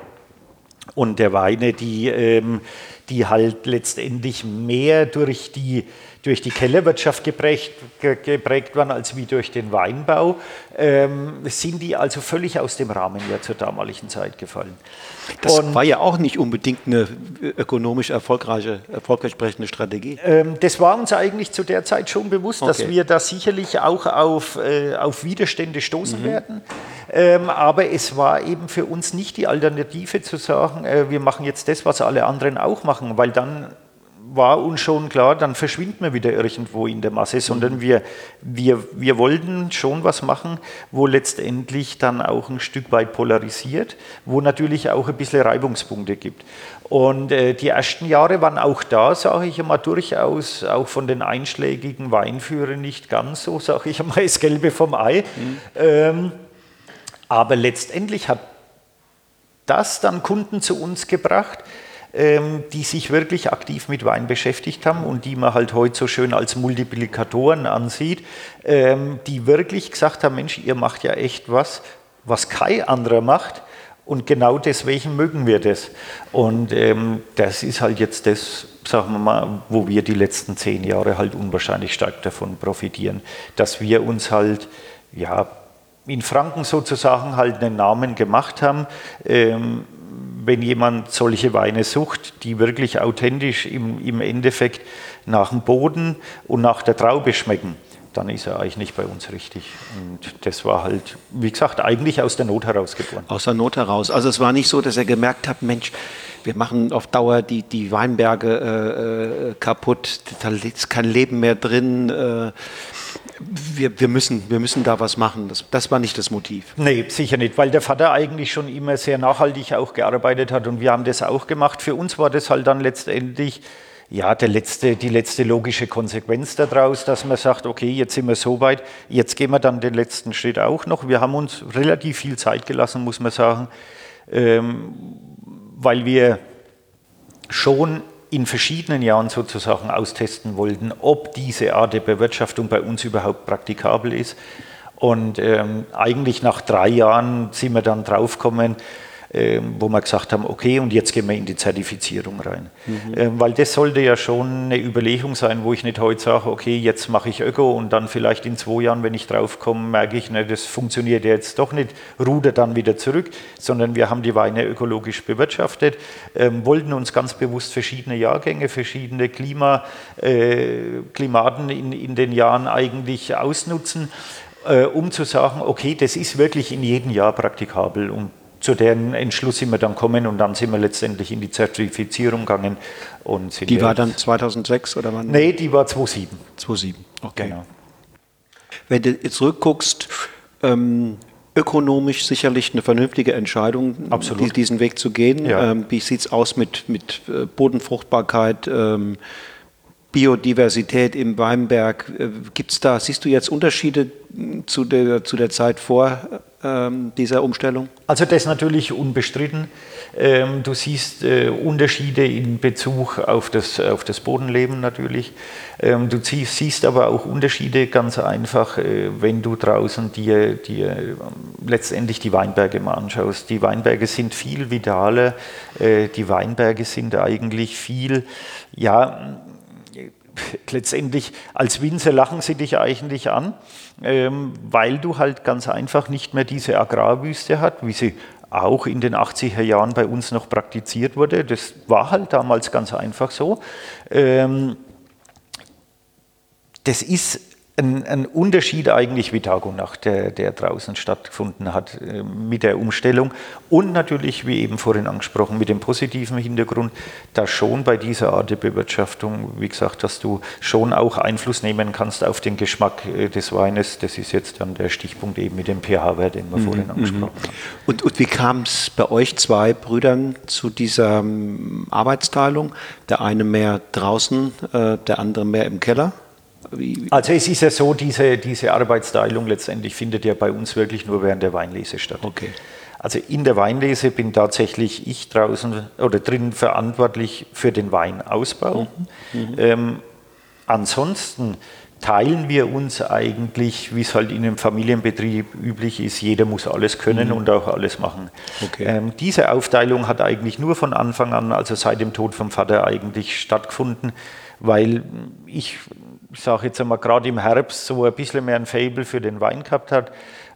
und der Weine, die, ähm, die halt letztendlich mehr durch die durch die Kellerwirtschaft geprägt, geprägt waren als wie durch den Weinbau, ähm, sind die also völlig aus dem Rahmen ja zur damaligen Zeit gefallen. Das und, war ja auch nicht unbedingt eine ökonomisch erfolgreiche, erfolgversprechende Strategie. Ähm, das war uns eigentlich zu der Zeit schon bewusst, okay. dass wir da sicherlich auch auf, äh, auf Widerstände stoßen mhm. werden. Ähm, aber es war eben für uns nicht die Alternative zu sagen, äh, wir machen jetzt das, was alle anderen auch machen, weil dann war uns schon klar, dann verschwindet man wieder irgendwo in der Masse, sondern wir, wir, wir wollten schon was machen, wo letztendlich dann auch ein Stück weit polarisiert, wo natürlich auch ein bisschen Reibungspunkte gibt. Und äh, die ersten Jahre waren auch da, sage ich einmal, durchaus auch von den einschlägigen Weinführern nicht ganz so, sage ich einmal, das Gelbe vom Ei. Mhm. Ähm, aber letztendlich hat das dann Kunden zu uns gebracht, die sich wirklich aktiv mit Wein beschäftigt haben und die man halt heute so schön als Multiplikatoren ansieht, ähm, die wirklich gesagt haben, Mensch, ihr macht ja echt was, was kein anderer macht. Und genau deswegen mögen wir das. Und ähm, das ist halt jetzt das, sagen wir mal, wo wir die letzten zehn Jahre halt unwahrscheinlich stark davon profitieren, dass wir uns halt, ja, in Franken sozusagen halt einen Namen gemacht haben. Ähm, wenn jemand solche Weine sucht, die wirklich authentisch im, im Endeffekt nach dem Boden und nach der Traube schmecken, dann ist er eigentlich nicht bei uns richtig. Und das war halt, wie gesagt, eigentlich aus der Not heraus geboren. Aus der Not heraus. Also es war nicht so, dass er gemerkt hat, Mensch, wir machen auf Dauer die, die Weinberge äh, äh kaputt, da ist kein Leben mehr drin. Äh, wir, wir, müssen, wir müssen da was machen. Das, das war nicht das Motiv. Nee, sicher nicht, weil der Vater eigentlich schon immer sehr nachhaltig auch gearbeitet hat und wir haben das auch gemacht. Für uns war das halt dann letztendlich ja, der letzte, die letzte logische Konsequenz daraus, dass man sagt, okay, jetzt sind wir so weit, jetzt gehen wir dann den letzten Schritt auch noch. Wir haben uns relativ viel Zeit gelassen, muss man sagen, ähm, weil wir schon in verschiedenen Jahren sozusagen austesten wollten, ob diese Art der Bewirtschaftung bei uns überhaupt praktikabel ist. Und ähm, eigentlich nach drei Jahren sind wir dann draufgekommen, wo wir gesagt haben, okay, und jetzt gehen wir in die Zertifizierung rein. Mhm. Ähm, weil das sollte ja schon eine Überlegung sein, wo ich nicht heute sage, okay, jetzt mache ich Öko und dann vielleicht in zwei Jahren, wenn ich draufkomme, merke ich, ne, das funktioniert jetzt doch nicht, ruder dann wieder zurück, sondern wir haben die Weine ökologisch bewirtschaftet, ähm, wollten uns ganz bewusst verschiedene Jahrgänge, verschiedene Klima, äh, Klimaten in, in den Jahren eigentlich ausnutzen, äh, um zu sagen, okay, das ist wirklich in jedem Jahr praktikabel und zu deren Entschluss sind wir dann kommen und dann sind wir letztendlich in die Zertifizierung gegangen. Und die war dann 2006 oder wann? Nee, die war 2007. 2007, okay. Genau. Wenn du jetzt zurückguckst, ähm, ökonomisch sicherlich eine vernünftige Entscheidung, Absolut. diesen Weg zu gehen. Ja. Ähm, wie sieht es aus mit, mit äh, Bodenfruchtbarkeit? Ähm, Biodiversität im Weinberg. Äh, Gibt es da, siehst du jetzt Unterschiede zu der, zu der Zeit vor dieser Umstellung? Also das ist natürlich unbestritten. Ähm, du siehst äh, Unterschiede in Bezug auf das, auf das Bodenleben natürlich. Ähm, du siehst aber auch Unterschiede ganz einfach, äh, wenn du draußen dir, dir ähm, letztendlich die Weinberge mal anschaust. Die Weinberge sind viel vitaler, äh, die Weinberge sind eigentlich viel, ja, letztendlich als Winzer lachen sie dich eigentlich an, ähm, weil du halt ganz einfach nicht mehr diese Agrarwüste hast, wie sie auch in den 80er Jahren bei uns noch praktiziert wurde. Das war halt damals ganz einfach so. Ähm, das ist ein, ein, Unterschied eigentlich wie Tag und Nacht, der, der draußen stattgefunden hat äh, mit der Umstellung und natürlich, wie eben vorhin angesprochen, mit dem positiven Hintergrund, dass schon bei dieser Art der Bewirtschaftung, wie gesagt, dass du schon auch Einfluss nehmen kannst auf den Geschmack äh, des Weines. Das ist jetzt dann der Stichpunkt eben mit dem pH-Wert, den wir mhm, vorhin angesprochen mhm. haben. Und, und wie kam es bei euch zwei Brüdern zu dieser ähm, Arbeitsteilung? Der eine mehr draußen, äh, der andere mehr im Keller? Also es ist ja so, diese, diese Arbeitsteilung letztendlich findet ja bei uns wirklich nur während der Weinlese statt. Okay. Also in der Weinlese bin tatsächlich ich draußen oder drin verantwortlich für den Weinausbau. Mhm. Mhm. Ähm, ansonsten teilen wir uns eigentlich, wie es halt in einem Familienbetrieb üblich ist, jeder muss alles können mhm. und auch alles machen. Okay. Ähm, diese Aufteilung hat eigentlich nur von Anfang an, also seit dem Tod vom Vater eigentlich stattgefunden, weil ich ich sage jetzt einmal, gerade im Herbst so ein bisschen mehr ein Fable für den Wein gehabt hat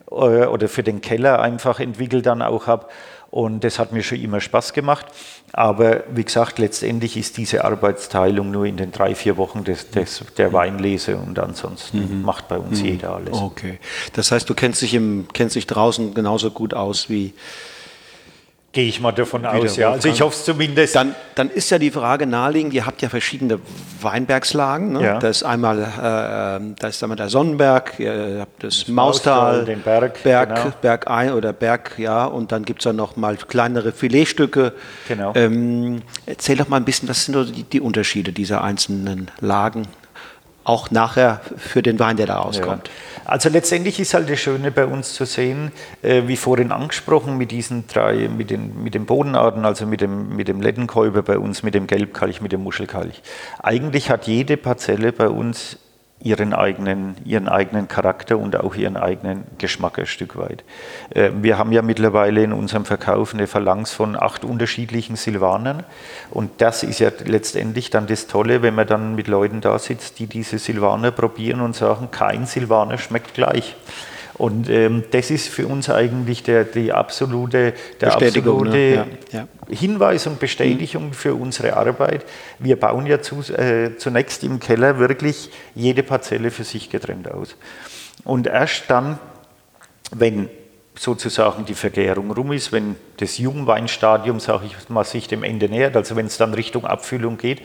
äh, oder für den Keller einfach entwickelt dann auch habe. Und das hat mir schon immer Spaß gemacht. Aber wie gesagt, letztendlich ist diese Arbeitsteilung nur in den drei, vier Wochen des, des der Weinlese und ansonsten mhm. macht bei uns mhm. jeder alles. Okay. Das heißt, du kennst dich, im, kennst dich draußen genauso gut aus wie, Gehe ich mal davon aus, ja. Also ich hoffe es zumindest. Dann, dann ist ja die Frage naheliegend, ihr habt ja verschiedene Weinbergslagen. Ne? Ja. Da ist einmal, äh, da ist einmal der Sonnenberg, ihr habt das, das Maustal, den Berg, Berg, genau. Berg ein oder Berg, ja, und dann gibt es ja noch mal kleinere Filetstücke. Genau. Ähm, erzähl doch mal ein bisschen, was sind die, die Unterschiede dieser einzelnen Lagen? Auch nachher für den Wein, der da rauskommt. Ja. Also letztendlich ist halt das Schöne bei uns zu sehen, äh, wie vorhin angesprochen, mit diesen drei, mit den, mit den Bodenarten, also mit dem, mit dem Lettenkäuber bei uns, mit dem Gelbkalch, mit dem Muschelkalch. Eigentlich hat jede Parzelle bei uns ihren eigenen, ihren eigenen Charakter und auch ihren eigenen Geschmack ein Stück weit. Äh, wir haben ja mittlerweile in unserem Verkauf eine Phalanx von acht unterschiedlichen Silvanern und das ist ja letztendlich dann das Tolle, wenn man dann mit Leuten da sitzt, die diese Silvaner probieren und sagen, kein Silvaner schmeckt gleich. Und ähm, das ist für uns eigentlich der, die absolute, der ne? absolute ne? ja, ja. Hinweis und Bestätigung mhm. für unsere Arbeit. Wir bauen ja zu, äh, zunächst im Keller wirklich jede Parzelle für sich getrennt aus. Und erst dann, wenn sozusagen die Vergärung rum ist, wenn das Jungweinstadium, sage ich mal, sich dem Ende nähert, also wenn es dann Richtung Abfüllung geht,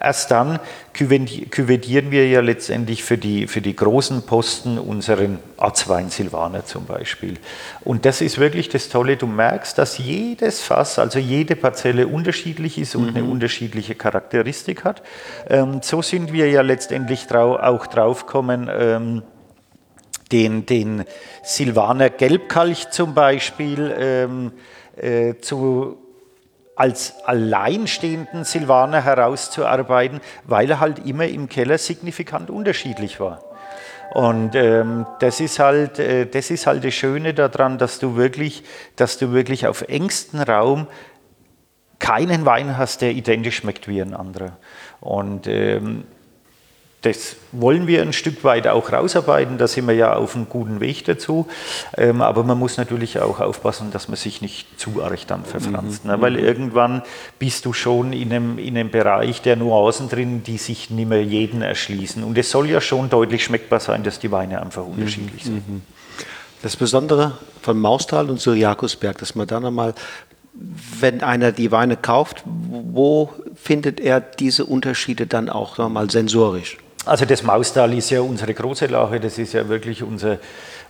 erst dann küvetieren wir ja letztendlich für die, für die großen Posten unseren Arzwein Silvaner zum Beispiel. Und das ist wirklich das Tolle, du merkst, dass jedes Fass, also jede Parzelle unterschiedlich ist und mhm. eine unterschiedliche Charakteristik hat. Ähm, so sind wir ja letztendlich trau auch draufgekommen, ähm, den, den Silvaner Gelbkalch zum Beispiel ähm, äh, zu, als alleinstehenden Silvaner herauszuarbeiten, weil er halt immer im Keller signifikant unterschiedlich war. Und ähm, das, ist halt, äh, das ist halt das Schöne daran, dass du wirklich, dass du wirklich auf engstem Raum keinen Wein hast, der identisch schmeckt wie ein anderer. Und ähm, das wollen wir ein Stück weit auch rausarbeiten, da sind wir ja auf einem guten Weg dazu. Ähm, aber man muss natürlich auch aufpassen, dass man sich nicht zu arg dann verfranst. Mhm. Ne? Weil irgendwann bist du schon in einem, in einem Bereich der Nuancen drin, die sich nicht mehr jeden erschließen. Und es soll ja schon deutlich schmeckbar sein, dass die Weine einfach unterschiedlich mhm. sind. Mhm. Das Besondere von Maustal und Syriakusberg, dass man da nochmal wenn einer die Weine kauft, wo findet er diese Unterschiede dann auch nochmal sensorisch? Also das Maustal ist ja unsere große Lache, das ist ja wirklich unser,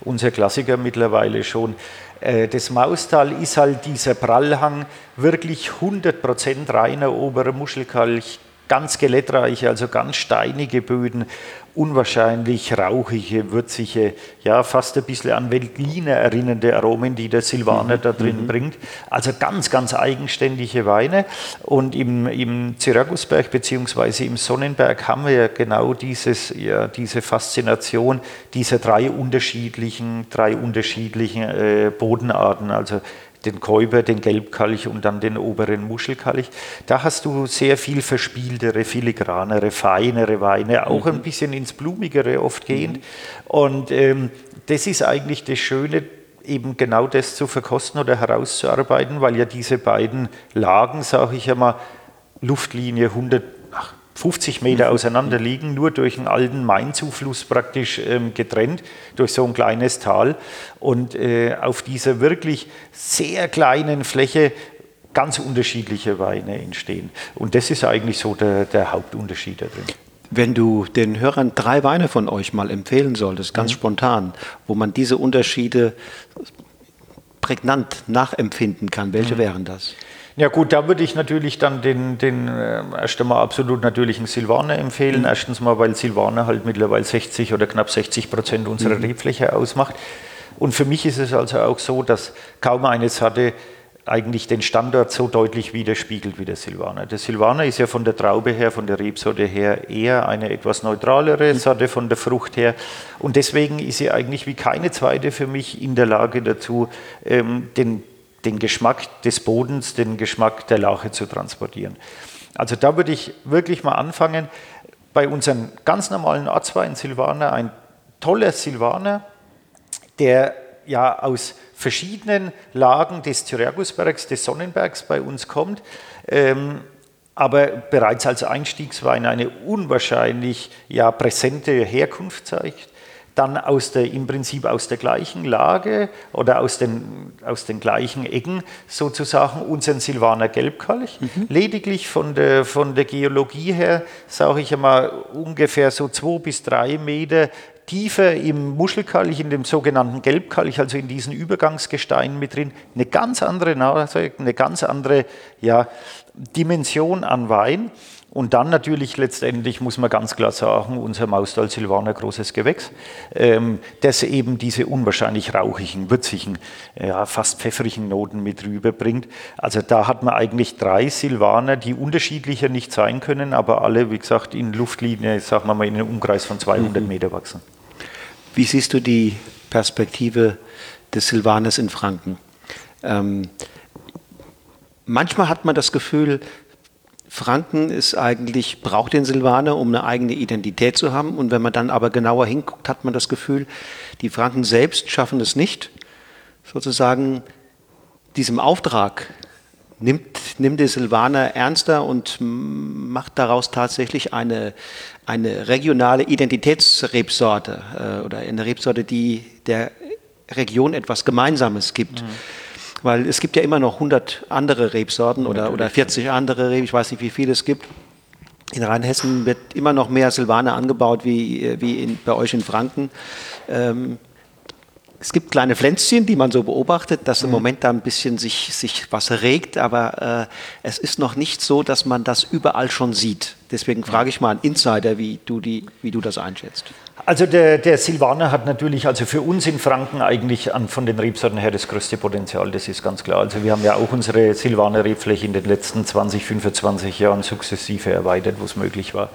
unser Klassiker mittlerweile schon. Äh, das Maustal ist halt dieser Prallhang, wirklich 100% reiner oberer Muschelkalk, ganz skelettreiche, also ganz steinige Böden, unwahrscheinlich rauchige, würzige, ja, fast ein bisschen an Veltliner erinnernde Aromen, die der Silvaner mhm. da drin mhm. bringt. Also ganz, ganz eigenständige Weine. Und im, im Zyragusberg bzw. im Sonnenberg haben wir ja genau dieses, ja, diese Faszination dieser drei unterschiedlichen, drei unterschiedlichen äh, Bodenarten. Also den Käuber, den Gelbkalch und dann den oberen Muschelkalch. Da hast du sehr viel verspieltere, filigranere, feinere Weine, auch mhm. ein bisschen ins Blumigere oft gehend. Mhm. Und ähm, das ist eigentlich das Schöne, eben genau das zu verkosten oder herauszuarbeiten, weil ja diese beiden Lagen, sage ich einmal, Luftlinie 100, 50 Meter auseinander liegen, nur durch einen alten Mainzufluss praktisch ähm, getrennt, durch so ein kleines Tal. Und äh, auf dieser wirklich sehr kleinen Fläche ganz unterschiedliche Weine entstehen. Und das ist eigentlich so der, der Hauptunterschied da drin. Wenn du den Hörern drei Weine von euch mal empfehlen solltest, ganz mhm. spontan, wo man diese Unterschiede prägnant nachempfinden kann, welche mhm. wären das? Ja gut, da würde ich natürlich dann den, den äh, erst einmal absolut natürlichen Silvaner empfehlen. Mhm. Erstens mal, weil Silvaner halt mittlerweile 60 oder knapp 60 Prozent unserer mhm. Rebfläche ausmacht. Und für mich ist es also auch so, dass kaum eine Sorte eigentlich den Standard so deutlich widerspiegelt wie der Silvaner. Der Silvaner ist ja von der Traube her, von der Rebsorte her eher eine etwas neutralere mhm. Sorte von der Frucht her. Und deswegen ist sie eigentlich wie keine zweite für mich in der Lage dazu, ähm, den den Geschmack des Bodens, den Geschmack der Lauche zu transportieren. Also da würde ich wirklich mal anfangen, bei unseren ganz normalen Ortswein Silvaner, ein toller Silvaner, der ja aus verschiedenen Lagen des Zyragusbergs, des Sonnenbergs bei uns kommt, ähm, aber bereits als Einstiegswein eine unwahrscheinlich ja, präsente Herkunft zeigt dann aus der, im Prinzip aus der gleichen Lage oder aus den, aus den gleichen Ecken sozusagen unseren Silvaner Gelbkalch. Mhm. Lediglich von der, von der Geologie her, sage ich einmal, ungefähr so zwei bis drei Meter tiefer im Muschelkalch, in dem sogenannten Gelbkalch, also in diesen Übergangsgesteinen mit drin, eine ganz andere eine ganz andere ja, Dimension an Wein. Und dann natürlich letztendlich muss man ganz klar sagen, unser Maustal Silvaner großes Gewächs, ähm, das eben diese unwahrscheinlich rauchigen, würzigen, ja, fast pfeffrigen Noten mit rüberbringt. Also da hat man eigentlich drei Silvaner, die unterschiedlicher nicht sein können, aber alle, wie gesagt, in Luftlinie, sagen wir mal, in einem Umkreis von 200 mhm. Meter wachsen. Wie siehst du die Perspektive des Silvaners in Franken? Ähm, manchmal hat man das Gefühl, Franken ist eigentlich, braucht den Silvaner, um eine eigene Identität zu haben. Und wenn man dann aber genauer hinguckt, hat man das Gefühl, die Franken selbst schaffen es nicht, sozusagen diesem Auftrag nimmt, nimmt der Silvaner ernster und macht daraus tatsächlich eine, eine regionale Identitätsrebsorte äh, oder eine Rebsorte, die der Region etwas Gemeinsames gibt. Mhm weil es gibt ja immer noch 100 andere Rebsorten oder, oder 40 andere Reben, ich weiß nicht, wie viele es gibt. In Rheinhessen wird immer noch mehr Silvaner angebaut wie, wie in, bei euch in Franken. Ähm, es gibt kleine Pflänzchen, die man so beobachtet, dass im mhm. Moment da ein bisschen sich, sich was regt, aber äh, es ist noch nicht so, dass man das überall schon sieht. Deswegen frage ich mal einen Insider, wie du, die, wie du das einschätzt. Also der, der Silvaner hat natürlich, also für uns in Franken eigentlich an, von den Rebsorten her das größte Potenzial, das ist ganz klar. Also wir haben ja auch unsere Silvaner Rebfläche in den letzten 20, 25 Jahren sukzessive erweitert, wo es möglich war.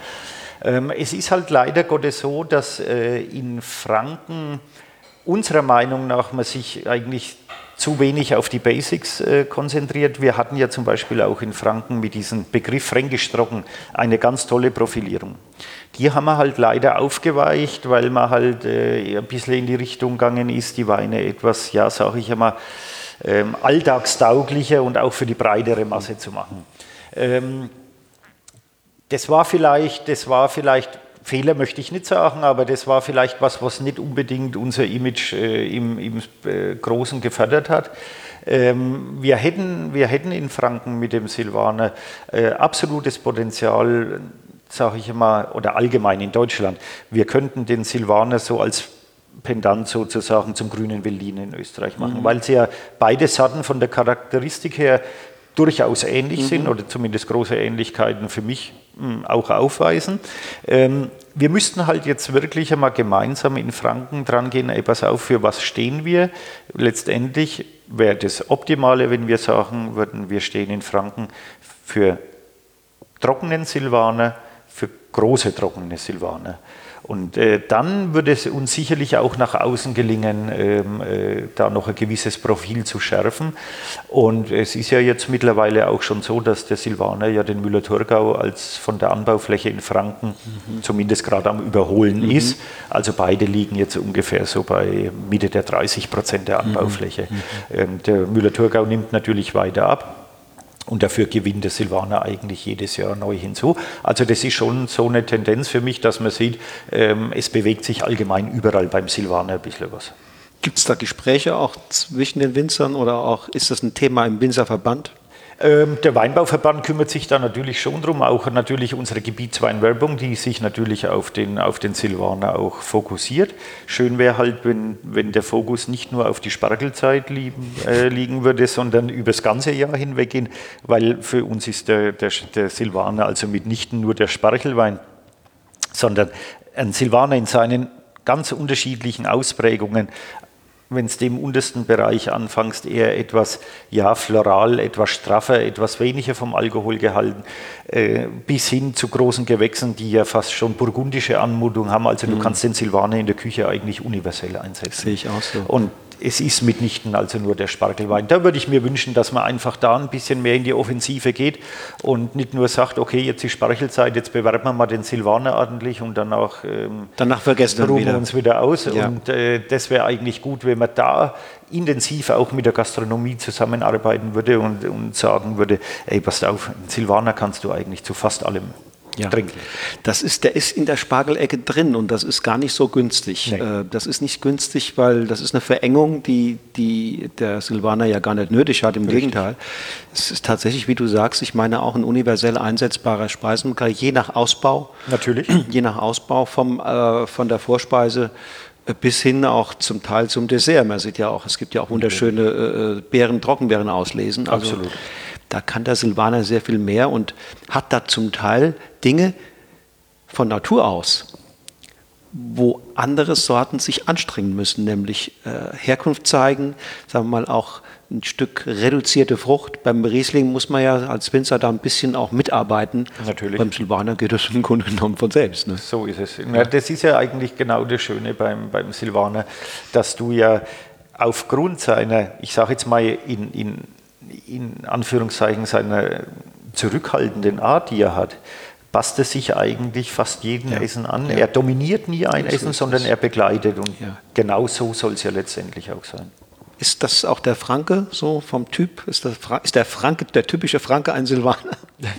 Ähm, es ist halt leider Gottes so, dass äh, in Franken unserer Meinung nach man sich eigentlich zu wenig auf die Basics äh, konzentriert. Wir hatten ja zum Beispiel auch in Franken mit diesem Begriff Fränkisch trocken eine ganz tolle Profilierung. Die haben wir halt leider aufgeweicht, weil man halt äh, ein bisschen in die Richtung gegangen ist, die Weine etwas, ja, sage ich einmal, ähm, alltagstauglicher und auch für die breitere Masse zu machen. Ähm, das war vielleicht, das war vielleicht Fehler möchte ich nicht sagen, aber das war vielleicht was, was nicht unbedingt unser Image äh, im, im äh, Großen gefördert hat. Ähm, wir, hätten, wir hätten in Franken mit dem Silvaner äh, absolutes Potenzial, sage ich mal, oder allgemein in Deutschland. Wir könnten den Silvaner so als Pendant sozusagen zum grünen Veltlin in Österreich machen, mhm. weil sie ja beide Sorten von der Charakteristik her durchaus ähnlich mhm. sind oder zumindest große Ähnlichkeiten für mich hm, auch aufweisen. Ähm, wir müssten halt jetzt wirklich einmal gemeinsam in Franken dran gehen, ey, pass auf, für was stehen wir? Letztendlich wäre das Optimale, wenn wir sagen würden, wir stehen in Franken für trockenen Silvaner, für große trockene Silvaner. Und äh, dann würde es uns sicherlich auch nach außen gelingen, ähm, äh, da noch ein gewisses Profil zu schärfen. Und es ist ja jetzt mittlerweile auch schon so, dass der Silvaner ja den Müller-Thurgau als von der Anbaufläche in Franken mhm. zumindest gerade am Überholen mhm. ist. Also beide liegen jetzt ungefähr so bei Mitte der 30 Prozent der mhm. Anbaufläche. Mhm. Ähm, der Müller-Thurgau nimmt natürlich weiter ab. Und dafür gewinnt der Silvaner eigentlich jedes Jahr neu hinzu. Also das ist schon so eine Tendenz für mich, dass man sieht, ähm, es bewegt sich allgemein überall beim Silvaner ein bisschen was. Gibt es da Gespräche auch zwischen den Winzern oder auch ist das ein Thema im Winzerverband? Ähm, der Weinbauverband kümmert sich da natürlich schon drum, auch natürlich unsere Gebietsweinwerbung, die sich natürlich auf den, auf den Silvaner auch fokussiert. Schön wäre halt, wenn, wenn der Fokus nicht nur auf die Spargelzeit liegen, äh, liegen würde, sondern über das ganze Jahr hinweg gehen, weil für uns ist der, der, der Silvaner also mitnichten nur der Spargelwein, sondern ein Silvaner in seinen ganz unterschiedlichen Ausprägungen wenn es dem untersten Bereich anfängst, eher etwas ja, floral, etwas straffer, etwas weniger vom Alkohol gehalten, äh, bis hin zu großen Gewächsen, die ja fast schon burgundische Anmutung haben. Also du mhm. kannst den Silvaner in der Küche eigentlich universell einsetzen. Sehe ich auch so. Und es ist mitnichten also nur der Spargelwein. Da würde ich mir wünschen, dass man einfach da ein bisschen mehr in die Offensive geht und nicht nur sagt, okay, jetzt ist Spargelzeit, jetzt bewerben wir mal den Silvaner ordentlich und danach, ähm, danach vergessen wir wieder. uns wieder aus. Ja. Und äh, das wäre eigentlich gut, wenn man da intensiv auch mit der Gastronomie zusammenarbeiten würde und, und sagen würde, ey, passt auf, Silvaner kannst du eigentlich zu fast allem ja. trinken. Das ist, der ist in der Spargelecke drin und das ist gar nicht so günstig. Nee. Äh, das ist nicht günstig, weil das ist eine Verengung, die, die der Silvaner ja gar nicht nötig hat. Im Richtig. Gegenteil. Es ist tatsächlich, wie du sagst, ich meine auch ein universell einsetzbarer Speisenmarker, je nach Ausbau. Natürlich. Je nach Ausbau vom, äh, von der Vorspeise äh, bis hin auch zum Teil zum Dessert. Man sieht ja auch, es gibt ja auch wunderschöne äh, Beeren, Trockenbeeren auslesen. Also, Absolut. Da kann der Silvaner sehr viel mehr und hat da zum Teil Dinge von Natur aus, wo andere Sorten sich anstrengen müssen, nämlich äh, Herkunft zeigen, sagen wir mal auch ein Stück reduzierte Frucht. Beim Riesling muss man ja als Winzer da ein bisschen auch mitarbeiten. Natürlich. Beim Silvaner geht das im Grunde genommen von selbst. Ne? So ist es. Ja, das ist ja eigentlich genau das Schöne beim, beim Silvaner, dass du ja aufgrund seiner, ich sage jetzt mal in, in in Anführungszeichen seiner zurückhaltenden Art, die er hat, passt er sich eigentlich fast jedem ja. Essen an. Ja. Er dominiert nie ein so Essen, sondern er begleitet. Und ja. genau so soll es ja letztendlich auch sein. Ist das auch der Franke so vom Typ? Ist, das, ist der Franke, der typische Franke ein Silvaner?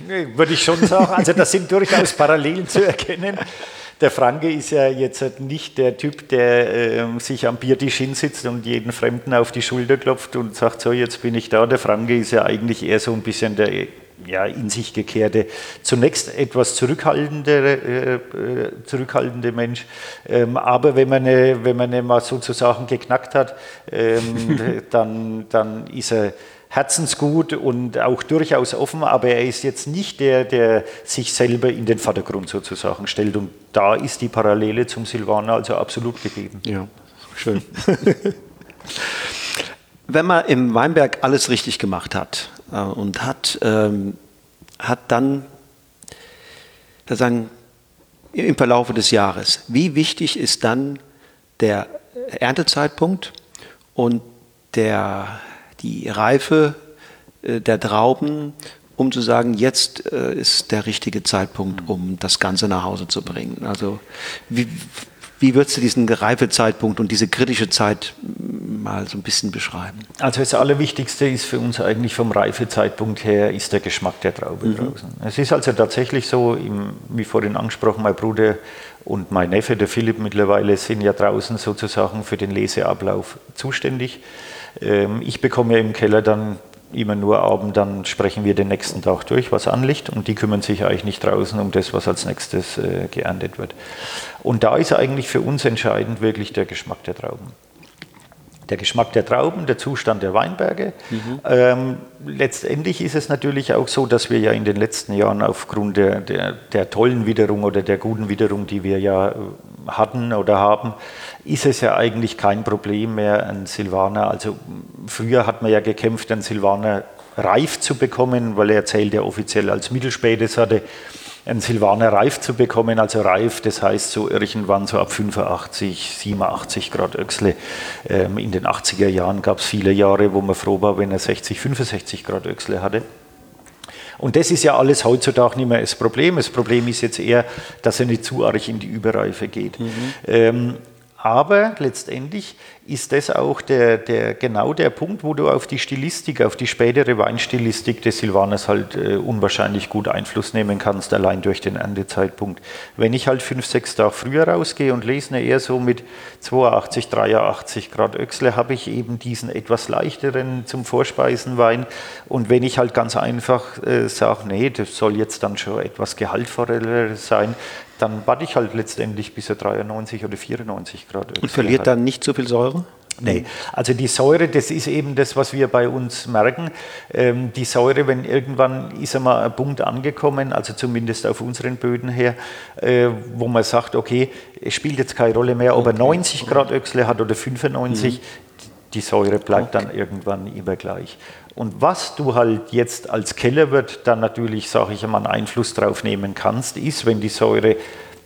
Nee, würde ich schon sagen. Also das sind durchaus Parallelen zu erkennen der Franke ist ja jetzt nicht der Typ, der äh, sich am Biertisch hinsitzt und jeden Fremden auf die Schulter klopft und sagt, so, jetzt bin ich da. Der Franke ist ja eigentlich eher so ein bisschen der ja, in sich gekehrte, zunächst etwas zurückhaltende, äh, äh, zurückhaltende Mensch. Ähm, aber wenn man, eine, wenn man eine mal sozusagen geknackt hat, ähm, dann, dann ist er herzensgut und auch durchaus offen, aber er ist jetzt nicht der, der sich selber in den Vordergrund sozusagen stellt. Und da ist die Parallele zum Silvaner also absolut gegeben. Ja, schön. Wenn man im Weinberg alles richtig gemacht hat äh, und hat, ähm, hat dann sozusagen im Verlauf des Jahres, wie wichtig ist dann der Erntezeitpunkt und der die Reife äh, der Trauben, um zu sagen, jetzt äh, ist der richtige Zeitpunkt, um das Ganze nach Hause zu bringen. Also wie, wie würdest du diesen Reifezeitpunkt und diese kritische Zeit mal so ein bisschen beschreiben? Also das Allerwichtigste ist für uns eigentlich vom Reifezeitpunkt her, ist der Geschmack der Traube mhm. draußen. Es ist also tatsächlich so, wie vorhin angesprochen, mein Bruder und mein Neffe, der Philipp mittlerweile, sind ja draußen sozusagen für den Leseablauf zuständig. Ähm, ich bekomme im Keller dann immer nur Abend, dann sprechen wir den nächsten Tag durch, was anliegt und die kümmern sich eigentlich nicht draußen um das, was als nächstes äh, geerntet wird. Und da ist eigentlich für uns entscheidend wirklich der Geschmack der Trauben. der Geschmack der Trauben, der Zustand der Weinberge. Mhm. Ähm, letztendlich ist es natürlich auch so, dass wir ja in den letzten Jahren aufgrund der, der, der, tollen Witterung oder der guten Witterung, die wir ja äh, hatten oder haben, ist es ja eigentlich kein Problem mehr, einen Silvaner, also früher hat man ja gekämpft, einen Silvaner reif zu bekommen, weil er zählt ja offiziell als Mittelspätes hatte einen Silvaner reif zu bekommen, also reif, das heißt so irgendwann so ab 85, 87 Grad Öchsle. Ähm, in den 80er Jahren gab es viele Jahre, wo man froh war, wenn er 60, 65 Grad Öchsle hatte. Und das ist ja alles heutzutage nicht mehr das Problem. Das Problem ist jetzt eher, dass er nicht zu arg in die Überreife geht. Mhm. Ähm, aber letztendlich ist das auch der, der, genau der Punkt, wo du auf die Stilistik, auf die spätere Weinstilistik des Silvaners halt äh, unwahrscheinlich gut Einfluss nehmen kannst, allein durch den Erntezeitpunkt. Wenn ich halt fünf, sechs Tage früher rausgehe und lese eher so mit 82, 83 Grad Öchsle, habe ich eben diesen etwas leichteren zum Vorspeisenwein. Und wenn ich halt ganz einfach äh, sage, nee, das soll jetzt dann schon etwas gehaltvoller sein, dann warte ich halt letztendlich bis er 93 oder 94 Grad Und verliert dann nicht so viel Säure? Nee, also die Säure, das ist eben das, was wir bei uns merken. Ähm, die Säure, wenn irgendwann ist einmal ein Punkt angekommen, also zumindest auf unseren Böden her, äh, wo man sagt, okay, es spielt jetzt keine Rolle mehr, ob er 90 Grad Öchsle hat oder 95, mhm. die Säure bleibt okay. dann irgendwann immer gleich. Und was du halt jetzt als Kellerwirt dann natürlich, sage ich einmal, Einfluss drauf nehmen kannst, ist, wenn die Säure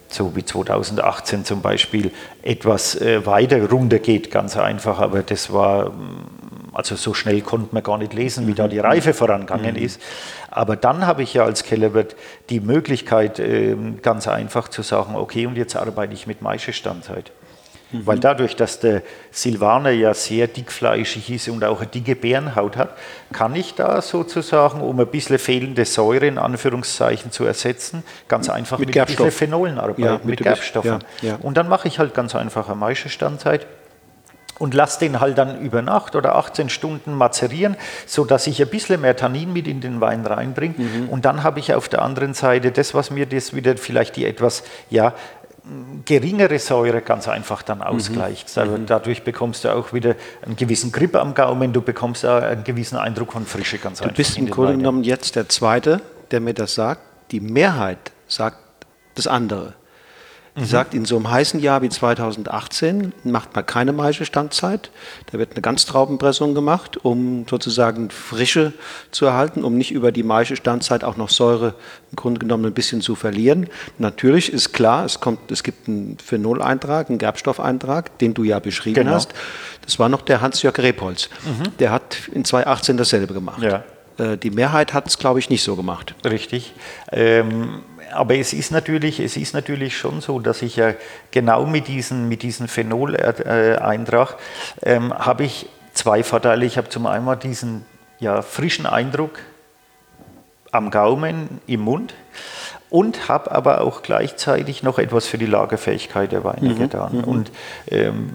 so wie 2018 zum Beispiel, etwas äh, weiter runter geht, ganz einfach. Aber das war, mm, also so schnell konnte man gar nicht lesen, wie da die Reife vorangegangen mhm. ist. Aber dann habe ich ja als Kellerwirt die Möglichkeit, äh, ganz einfach zu sagen, okay, und jetzt arbeite ich mit Maischestandzeit. Mhm. Weil dadurch, dass der Silvaner ja sehr dickfleischig ist und auch eine dicke Bärenhaut hat, kann ich da sozusagen, um ein bisschen fehlende Säure in Anführungszeichen zu ersetzen, ganz einfach mit, mit ein bisschen Phenolen arbeiten, ja, mit, mit Gerbstoffen. Ja, ja. Und dann mache ich halt ganz einfach eine Maischestandzeit und lasse den halt dann über Nacht oder 18 Stunden mazerieren, sodass ich ein bisschen mehr Tannin mit in den Wein reinbringe. Mhm. Und dann habe ich auf der anderen Seite das, was mir das wieder vielleicht die etwas ja, geringere Säure ganz einfach dann mhm. ausgleicht. Mhm. Dadurch bekommst du auch wieder einen gewissen Grip am Gaumen, du bekommst auch einen gewissen Eindruck von Frische ganz du einfach. Du bist im Grunde genommen jetzt der Zweite, der mir das sagt. Die Mehrheit sagt das andere. Die sagt, in so einem heißen Jahr wie 2018 macht man keine Maischestandzeit. Da wird eine Ganztraubenpressung gemacht, um sozusagen Frische zu erhalten, um nicht über die Maischestandzeit auch noch Säure im Grunde genommen ein bisschen zu verlieren. Natürlich ist klar, es, kommt, es gibt einen Phenoleintrag, einen Gerbstoffeintrag, den du ja beschrieben genau. hast. Das war noch der Hans-Jörg Repolz. Mhm. Der hat in 2018 dasselbe gemacht. Ja. Äh, die Mehrheit hat es, glaube ich, nicht so gemacht. Richtig. Ähm aber es ist, natürlich, es ist natürlich schon so, dass ich ja genau mit diesem mit diesen Phenol-Eintrag ähm, habe ich zwei Vorteile. Ich habe zum einen diesen ja, frischen Eindruck am Gaumen, im Mund und habe aber auch gleichzeitig noch etwas für die Lagerfähigkeit der Weine mhm, getan. Mhm. Und ähm,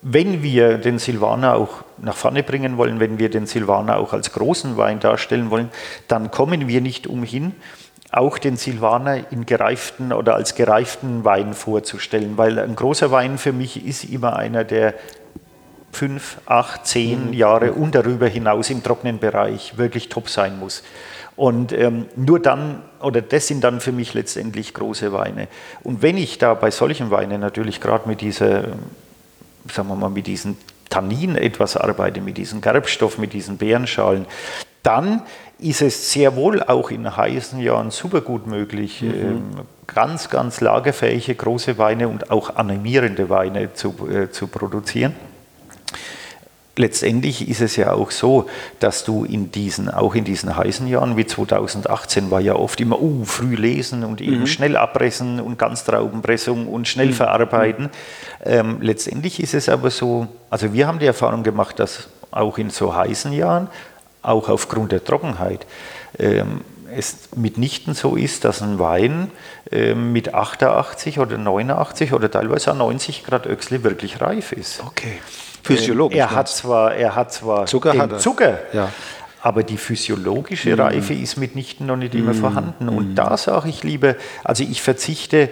wenn wir den Silvaner auch nach vorne bringen wollen, wenn wir den Silvaner auch als großen Wein darstellen wollen, dann kommen wir nicht umhin, auch den Silvaner in gereiften oder als gereiften Wein vorzustellen, weil ein großer Wein für mich ist immer einer, der fünf, acht, zehn mhm. Jahre und darüber hinaus im trockenen Bereich wirklich top sein muss. Und ähm, nur dann, oder das sind dann für mich letztendlich große Weine. Und wenn ich da bei solchen Weinen natürlich gerade mit dieser, sagen wir mal, mit diesen Tannin etwas arbeite, mit diesem Gerbstoff, mit diesen Beerenschalen, dann ist es sehr wohl auch in heißen Jahren super gut möglich, mhm. ähm, ganz, ganz lagerfähige große Weine und auch animierende Weine zu, äh, zu produzieren. Letztendlich ist es ja auch so, dass du in diesen, auch in diesen heißen Jahren wie 2018 war ja oft immer, uh, früh lesen und eben mhm. schnell abpressen und Ganztraubenpressung und schnell mhm. verarbeiten. Ähm, letztendlich ist es aber so, also wir haben die Erfahrung gemacht, dass auch in so heißen Jahren auch aufgrund der Trockenheit, ähm, es mitnichten so ist, dass ein Wein ähm, mit 88 oder 89 oder teilweise 90 Grad Öchsle wirklich reif ist. Okay. Physiologisch. er, hat zwar, er hat zwar Zucker, den hat Zucker, ja. aber die physiologische mm. Reife ist mitnichten noch nicht immer mm. vorhanden. Und mm. da sage ich lieber, also ich verzichte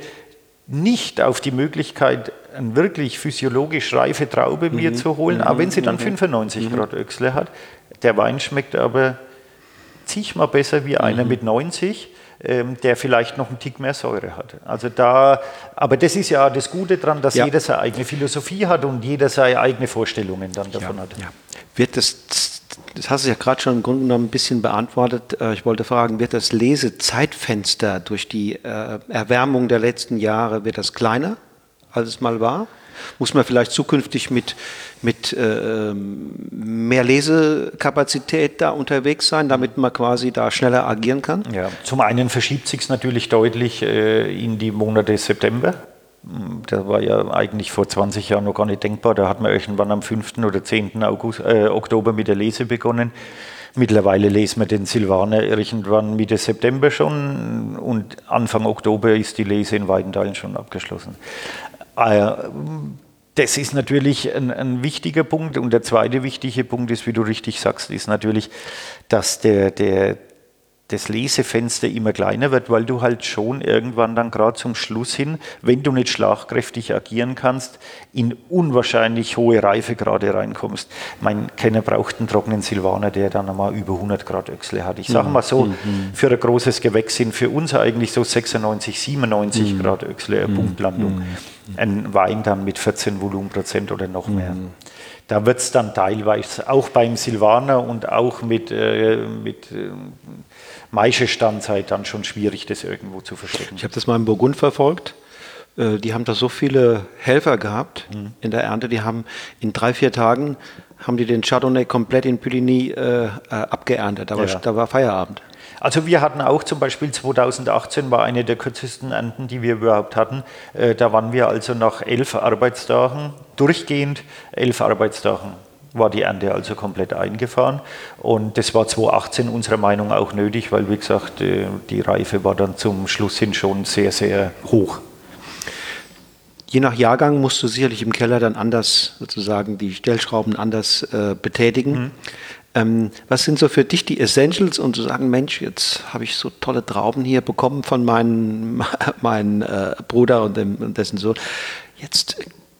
nicht auf die Möglichkeit, eine wirklich physiologisch reife Traube mir mhm. zu holen, mhm. auch wenn sie dann 95 mhm. Grad Öchsle hat. Der Wein schmeckt aber zigmal besser wie einer mhm. mit 90 ähm, der vielleicht noch einen Tick mehr Säure hat. Also da, aber das ist ja das Gute daran, dass ja. jeder seine eigene Philosophie hat und jeder seine eigenen Vorstellungen dann davon ja, hat. Ja. Wird das, das hast du ja gerade schon im Grunde genommen ein bisschen beantwortet. Äh, ich wollte fragen, wird das Lesezeitfenster durch die äh, Erwärmung der letzten Jahre, wird das kleiner, als es mal war? Muss man vielleicht zukünftig mit, mit äh, mehr Lesekapazität da unterwegs sein, damit man quasi da schneller agieren kann? Ja, zum einen verschiebt sich es natürlich deutlich äh, in die Monate September. Das war ja eigentlich vor 20 Jahren noch gar nicht denkbar. Da hat man irgendwann am 5. oder 10. August, äh, Oktober mit der Lese begonnen. Mittlerweile lesen wir den Silvaner irgendwann Mitte September schon und Anfang Oktober ist die Lese in weiten Teilen schon abgeschlossen. Äh, das ist natürlich ein, ein, wichtiger Punkt. Und der zweite wichtige Punkt ist, wie du richtig sagst, ist natürlich, dass der, der, das Lesefenster immer kleiner wird, weil du halt schon irgendwann dann gerade zum Schluss hin, wenn du nicht schlagkräftig agieren kannst, in unwahrscheinlich hohe Reifegrade reinkommst. Mein Kenner braucht einen trockenen Silvaner, der dann einmal über 100 Grad Öchsle hat. Ich sage mhm. mal so, mhm. für ein großes Gewächs sind für uns eigentlich so 96, 97 mhm. Grad Öchsle eine mhm. Punktlandung. Mhm. Ein Wein dann mit 14 Volumenprozent oder noch mehr. Mhm. Da wird es dann teilweise auch beim Silvaner und auch mit, äh, mit äh, Maische-Standzeit dann schon schwierig, das irgendwo zu verstecken. Ich habe das mal in Burgund verfolgt. Äh, die haben da so viele Helfer gehabt mhm. in der Ernte. Die haben in drei, vier Tagen haben die den Chardonnay komplett in Puligny äh, äh, abgeerntet. Da war, ja. da war Feierabend. Also wir hatten auch zum Beispiel 2018 war eine der kürzesten Ernten, die wir überhaupt hatten. Äh, da waren wir also nach elf Arbeitstagen durchgehend elf Arbeitstagen war die Ernte also komplett eingefahren. Und das war 2018 unserer Meinung auch nötig, weil, wie gesagt, äh, die Reife war dann zum Schluss hin schon sehr, sehr hoch. Je nach Jahrgang musst du sicherlich im Keller dann anders sozusagen die Stellschrauben anders äh, betätigen. Mhm. Ähm, was sind so für dich die Essentials und zu sagen, Mensch, jetzt habe ich so tolle Trauben hier bekommen von meinem mein, äh, Bruder und, dem, und dessen Sohn. Jetzt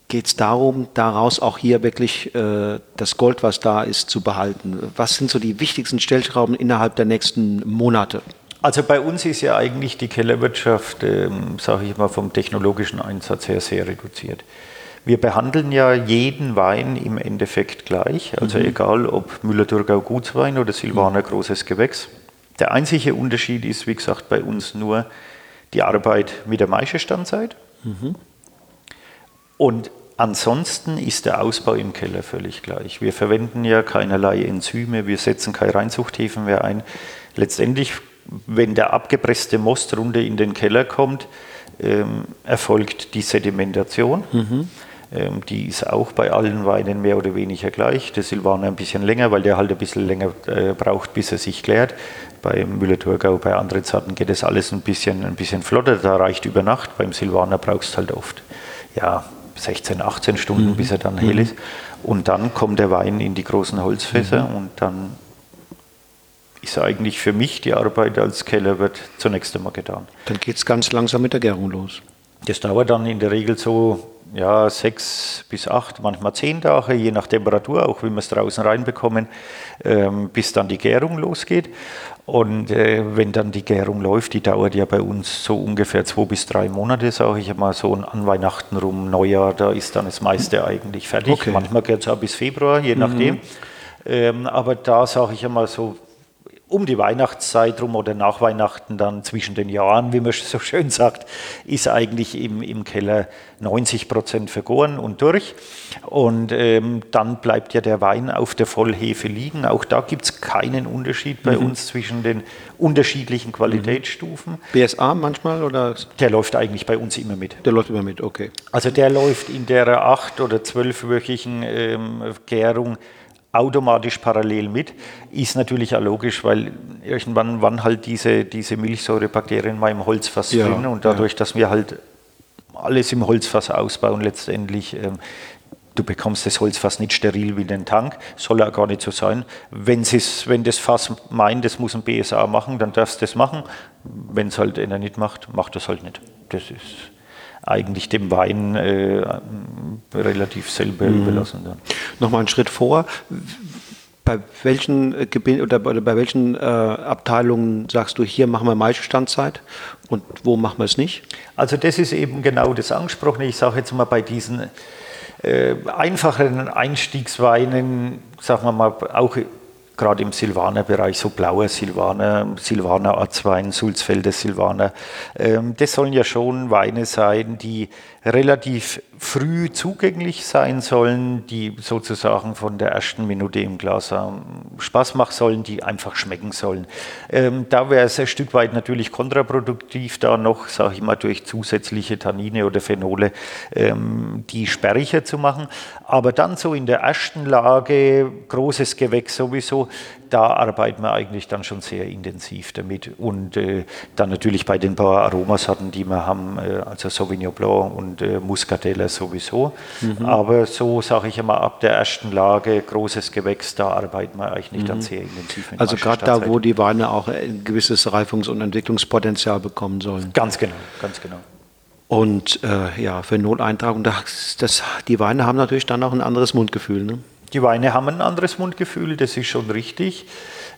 geht es darum, daraus auch hier wirklich äh, das Gold, was da ist, zu behalten. Was sind so die wichtigsten Stellschrauben innerhalb der nächsten Monate? Also bei uns ist ja eigentlich die Kellerwirtschaft, ähm, sage ich mal, vom technologischen Einsatz her sehr reduziert. Wir behandeln ja jeden Wein im Endeffekt gleich, also mhm. egal ob Müller-Thurgau Gutswein oder Silvaner mhm. Großes Gewächs. Der einzige Unterschied ist, wie gesagt, bei uns nur die Arbeit mit der Maischestandzeit. Mhm. Und ansonsten ist der Ausbau im Keller völlig gleich. Wir verwenden ja keinerlei Enzyme, wir setzen keine Reinzuchthäfen mehr ein. Letztendlich, wenn der abgepresste Most runter in den Keller kommt, ähm, erfolgt die Sedimentation. Mhm. Ähm, die ist auch bei allen Weinen mehr oder weniger gleich. Der Silvaner ein bisschen länger, weil der halt ein bisschen länger äh, braucht, bis er sich klärt. Bei Müller-Thurgau, bei anderen Zarten geht das alles ein bisschen, ein bisschen flotter. Da reicht über Nacht. Beim Silvaner brauchst du halt oft ja, 16, 18 Stunden, mhm. bis er dann hell mhm. ist. Und dann kommt der Wein in die großen Holzfässer mhm. und dann ist eigentlich für mich die Arbeit als Keller wird zunächst einmal getan. Dann geht es ganz langsam mit der Gärung los. Das dauert dann in der Regel so ja, sechs bis acht, manchmal zehn Tage, je nach Temperatur, auch wie wir es draußen reinbekommen, ähm, bis dann die Gärung losgeht. Und äh, wenn dann die Gärung läuft, die dauert ja bei uns so ungefähr zwei bis drei Monate, sage ich mal, so an Weihnachten rum, Neujahr, da ist dann das meiste eigentlich fertig. Okay. Manchmal geht es auch bis Februar, je nachdem. Mhm. Ähm, aber da sage ich einmal so um die Weihnachtszeit rum oder nach Weihnachten dann zwischen den Jahren, wie man so schön sagt, ist eigentlich im, im Keller 90 Prozent vergoren und durch. Und ähm, dann bleibt ja der Wein auf der Vollhefe liegen. Auch da gibt es keinen Unterschied bei mhm. uns zwischen den unterschiedlichen Qualitätsstufen. Mhm. BSA manchmal oder? Der läuft eigentlich bei uns immer mit. Der läuft immer mit, okay. Also der läuft in der acht- oder zwölfwöchigen ähm, Gärung automatisch parallel mit. Ist natürlich auch logisch, weil irgendwann waren halt diese, diese Milchsäurebakterien mal im Holzfass ja, drin und dadurch, ja. dass wir halt alles im Holzfass ausbauen, letztendlich, ähm, du bekommst das Holzfass nicht steril wie den Tank, soll ja gar nicht so sein. Wenn, wenn das Fass meint, das muss ein BSA machen, dann darfst du das machen. Wenn es halt einer nicht macht, macht das halt nicht. Das ist eigentlich dem Wein äh, relativ selber mhm. überlassen. Dann. Nochmal einen Schritt vor. Bei welchen äh, oder bei welchen äh, Abteilungen sagst du, hier machen wir Maischestandzeit und wo machen wir es nicht? Also das ist eben genau das angesprochene. Ich sage jetzt mal bei diesen äh, einfacheren Einstiegsweinen, sagen wir mal auch gerade im Silvaner-Bereich, so blauer Silvaner, Silvaner A2, Sulzfelder Silvaner, ähm, das sollen ja schon Weine sein, die relativ früh zugänglich sein sollen, die sozusagen von der ersten Minute im Glas Spaß machen sollen, die einfach schmecken sollen. Ähm, da wäre es ein Stück weit natürlich kontraproduktiv, da noch, sage ich mal, durch zusätzliche Tannine oder Phenole ähm, die sperriger zu machen. Aber dann so in der ersten Lage, großes Gewächs sowieso, da arbeiten wir eigentlich dann schon sehr intensiv damit. Und äh, dann natürlich bei den paar Aromasorten, die wir haben, äh, also Sauvignon Blanc und äh, Muscatella sowieso. Mhm. Aber so sage ich immer, ab der ersten Lage, großes Gewächs, da arbeiten wir eigentlich mhm. dann sehr intensiv mit. Also gerade da, wo die Weine auch ein gewisses Reifungs- und Entwicklungspotenzial bekommen sollen. Ganz genau, ganz genau. Und äh, ja, für Noteintragung, das, das, die Weine haben natürlich dann auch ein anderes Mundgefühl. Ne? Die Weine haben ein anderes Mundgefühl, das ist schon richtig.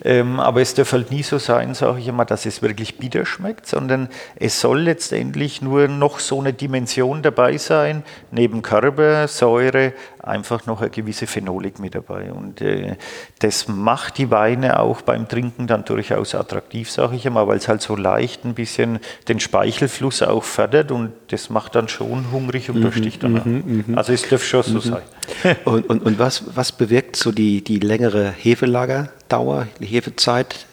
Ähm, aber es darf halt nie so sein, sage ich immer, dass es wirklich bitter schmeckt, sondern es soll letztendlich nur noch so eine Dimension dabei sein, neben Körper, Säure, einfach noch eine gewisse Phenolik mit dabei. Und äh, das macht die Weine auch beim Trinken dann durchaus attraktiv, sage ich immer, weil es halt so leicht ein bisschen den Speichelfluss auch fördert und das macht dann schon hungrig und durstig mhm, danach. Mhm, mhm, also es darf schon so sein. Und, und, und was, was bewirkt so die, die längere Hefelagerdauer, die Hefezeit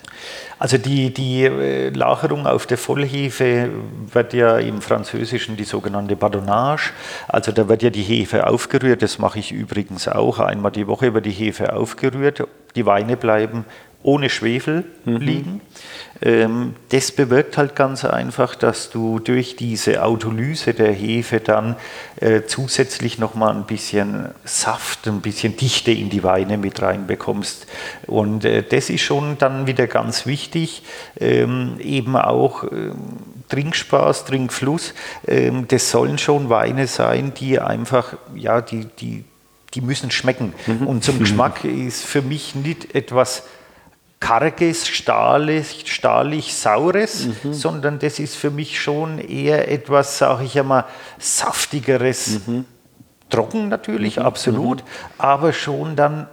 also die, die äh, Lagerung auf der Vollhefe wird ja im Französischen die sogenannte Badonnage. Also da wird ja die Hefe aufgerührt. Das mache ich übrigens auch. Einmal die Woche wird die Hefe aufgerührt. Die Weine bleiben ohne Schwefel mhm. liegen. Ähm, das bewirkt halt ganz einfach, dass du durch diese Autolyse der Hefe dann äh, zusätzlich nochmal ein bisschen Saft, ein bisschen Dichte in die Weine mit reinbekommst. Und äh, das ist schon dann wieder ganz wichtig, ähm, eben auch ähm, Trinkspaß, Trinkfluss. das sollen schon Weine sein, die einfach, ja, die, die, die müssen schmecken. Mhm. Und zum Geschmack ist für mich nicht etwas karges, stahlig, stahlig saures, mhm. sondern das ist für mich schon eher etwas, sage ich einmal, saftigeres. Mhm. Trocken natürlich, mhm. absolut, mhm. aber schon dann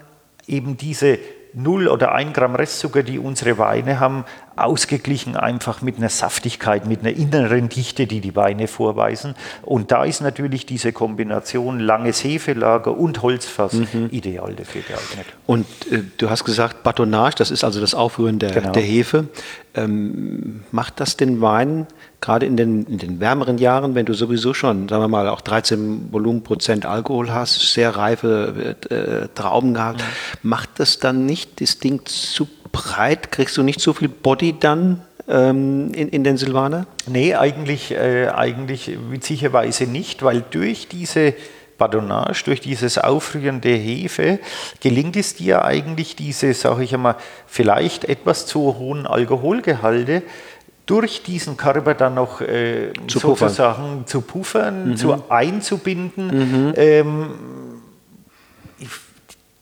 eben diese 0 oder 1 Gramm Restzucker, die unsere Weine haben, ausgeglichen einfach mit einer Saftigkeit, mit einer inneren Dichte, die die Weine vorweisen. Und da ist natürlich diese Kombination langes Hefelager und Holzfass mhm. ideal dafür geeignet. Und äh, du hast gesagt, Batonnage, das ist also das Aufrühren der, genau. der Hefe. Ähm, macht das den Wein gerade in den, in den wärmeren Jahren, wenn du sowieso schon, sagen wir mal, auch 13 Volumenprozent Alkohol hast, sehr reife äh, Trauben gehabt, mhm. macht das dann nicht das Ding zu breit? Kriegst du nicht so viel Body dann ähm, in, in den Silvaner? Nee, eigentlich, äh, eigentlich witzigerweise nicht, weil durch diese Badonnage, durch dieses Aufrühren der Hefe, gelingt es dir eigentlich diese, sage ich einmal, vielleicht etwas zu hohen Alkoholgehalte durch diesen Körper dann noch äh, zu sozusagen puffern. zu puffern, mhm. zu einzubinden. Mhm. Ähm,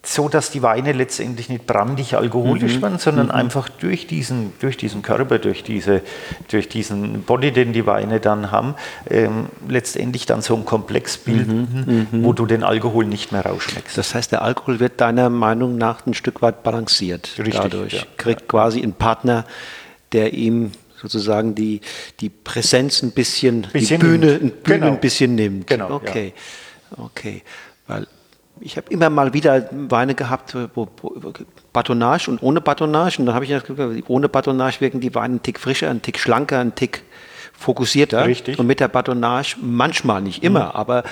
so dass die Weine letztendlich nicht brandig alkoholisch mhm. werden, sondern mhm. einfach durch diesen, durch diesen Körper, durch, diese, durch diesen Body, den die Weine dann haben, ähm, letztendlich dann so ein Komplex bilden, mhm. mhm. wo du den Alkohol nicht mehr rausschmeckst. Das heißt, der Alkohol wird deiner Meinung nach ein Stück weit balanciert. Richtig, dadurch. Ja. Kriegt quasi einen Partner, der ihm sozusagen die, die Präsenz ein bisschen, bisschen die Bühne, Bühne genau. ein bisschen nimmt. Genau. Okay. Ja. Okay. Weil ich habe immer mal wieder Weine gehabt, wo, wo Batonnage und ohne Batonnage. Und dann habe ich das Gefühl, ohne Batonnage wirken die Weine einen Tick frischer, einen Tick schlanker, einen Tick fokussierter. Richtig. Und mit der Batonnage manchmal, nicht immer, mhm. aber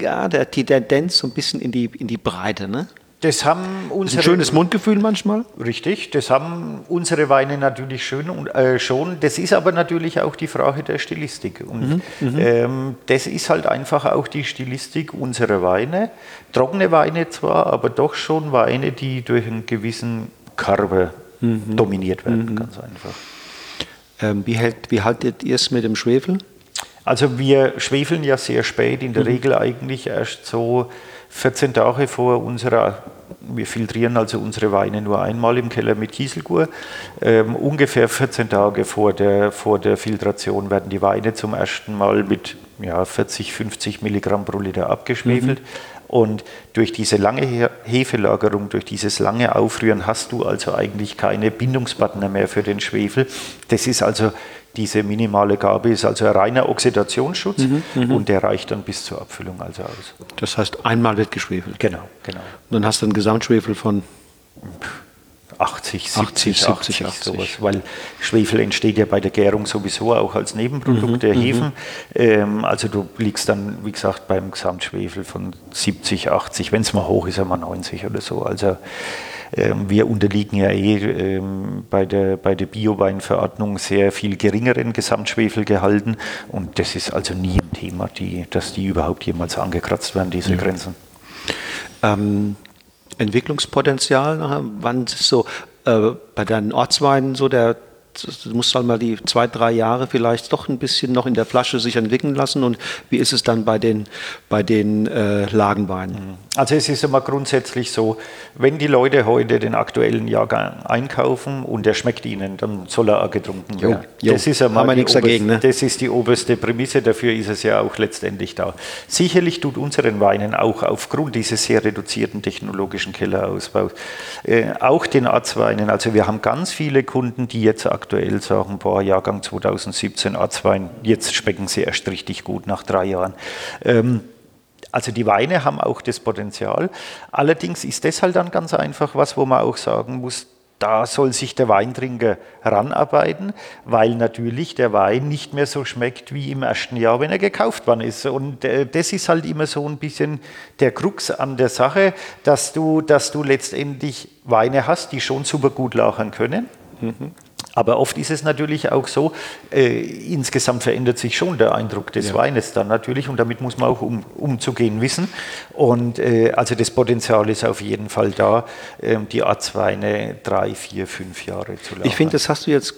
ja, der, die Tendenz so ein bisschen in die, in die Breite. Ne? Das haben unsere, ein schönes Mundgefühl manchmal. Richtig, das haben unsere Weine natürlich schön und, äh, schon. Das ist aber natürlich auch die Frage der Stilistik. Und mhm, mhm, ähm, das ist halt einfach auch die Stilistik unserer Weine. Trockene Weine zwar, aber doch schon Weine, die durch einen gewissen Körper mhm. dominiert werden, mhm. ganz einfach. Ähm, wie, hält, wie haltet ihr es mit dem Schwefel? Also wir schwefeln ja sehr spät, in der mhm. Regel eigentlich erst so 14 Tage vor unserer, wir filtrieren also unsere Weine nur einmal im Keller mit Kieselgur. Ähm, ungefähr 14 Tage vor der, vor der Filtration werden die Weine zum ersten Mal mit ja, 40, 50 Milligramm pro Liter abgeschwefelt. Mhm. Und durch diese lange Hefelagerung, durch dieses lange Aufrühren hast du also eigentlich keine Bindungspartner mehr für den Schwefel. Das ist also diese minimale Gabe ist also ein reiner Oxidationsschutz mhm, mhm, und der reicht dann bis zur Abfüllung also aus. Das heißt, einmal wird geschwefelt. Genau, genau. Und dann hast du einen Gesamtschwefel von 80, 70, 80, 80, 80, sowas, weil Schwefel entsteht ja bei der Gärung sowieso auch als Nebenprodukt mhm, der mhm. Hefen. Ähm, also du liegst dann, wie gesagt, beim Gesamtschwefel von 70, 80, wenn es mal hoch ist, einmal 90 oder so. Also ähm, wir unterliegen ja eh ähm, bei der, bei der Bioweinverordnung sehr viel geringeren Gesamtschwefelgehalten und das ist also nie ein Thema, die, dass die überhaupt jemals angekratzt werden, diese ja. Grenzen. Ähm, Entwicklungspotenzial, wann ist so äh, bei deinen Ortsweinen so der du musst halt mal die zwei, drei Jahre vielleicht doch ein bisschen noch in der Flasche sich entwickeln lassen. Und wie ist es dann bei den, bei den äh, Lagenweinen? Mhm. Also es ist immer grundsätzlich so, wenn die Leute heute den aktuellen Jahrgang einkaufen und der schmeckt ihnen, dann soll er auch getrunken werden. Jo, das ist ja mal nichts dagegen. Ne? Das ist die oberste Prämisse, dafür ist es ja auch letztendlich da. Sicherlich tut unseren Weinen auch aufgrund dieses sehr reduzierten technologischen Kellerausbaus, äh, auch den Arztweinen, also wir haben ganz viele Kunden, die jetzt aktuell sagen, boah, Jahrgang 2017 Arztwein, jetzt schmecken sie erst richtig gut nach drei Jahren. Ähm, also die Weine haben auch das Potenzial. Allerdings ist das halt dann ganz einfach was, wo man auch sagen muss, da soll sich der Weintrinker ranarbeiten, weil natürlich der Wein nicht mehr so schmeckt wie im ersten Jahr, wenn er gekauft worden ist. Und äh, das ist halt immer so ein bisschen der Krux an der Sache, dass du, dass du letztendlich Weine hast, die schon super gut lagern können. Mhm. Aber oft ist es natürlich auch so, äh, insgesamt verändert sich schon der Eindruck des ja. Weines dann natürlich und damit muss man auch um, umzugehen wissen. Und äh, also das Potenzial ist auf jeden Fall da, äh, die Arztweine drei, vier, fünf Jahre zu lagern. Ich finde, das hast du jetzt,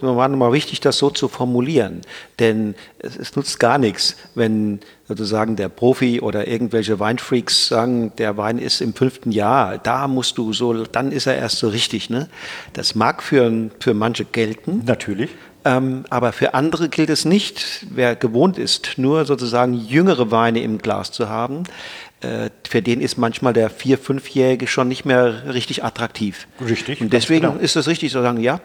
war nochmal wichtig, das so zu formulieren, denn es, es nutzt gar nichts, wenn sozusagen der Profi oder irgendwelche Weinfreaks sagen, der Wein ist im fünften Jahr, da musst du so, dann ist er erst so richtig. Ne? Das mag für, für manche gelten. Natürlich. Ähm, aber für andere gilt es nicht. Wer gewohnt ist, nur sozusagen jüngere Weine im Glas zu haben, äh, für den ist manchmal der vier-, fünfjährige schon nicht mehr richtig attraktiv. Richtig. Und deswegen genau. ist es richtig zu sagen, ja,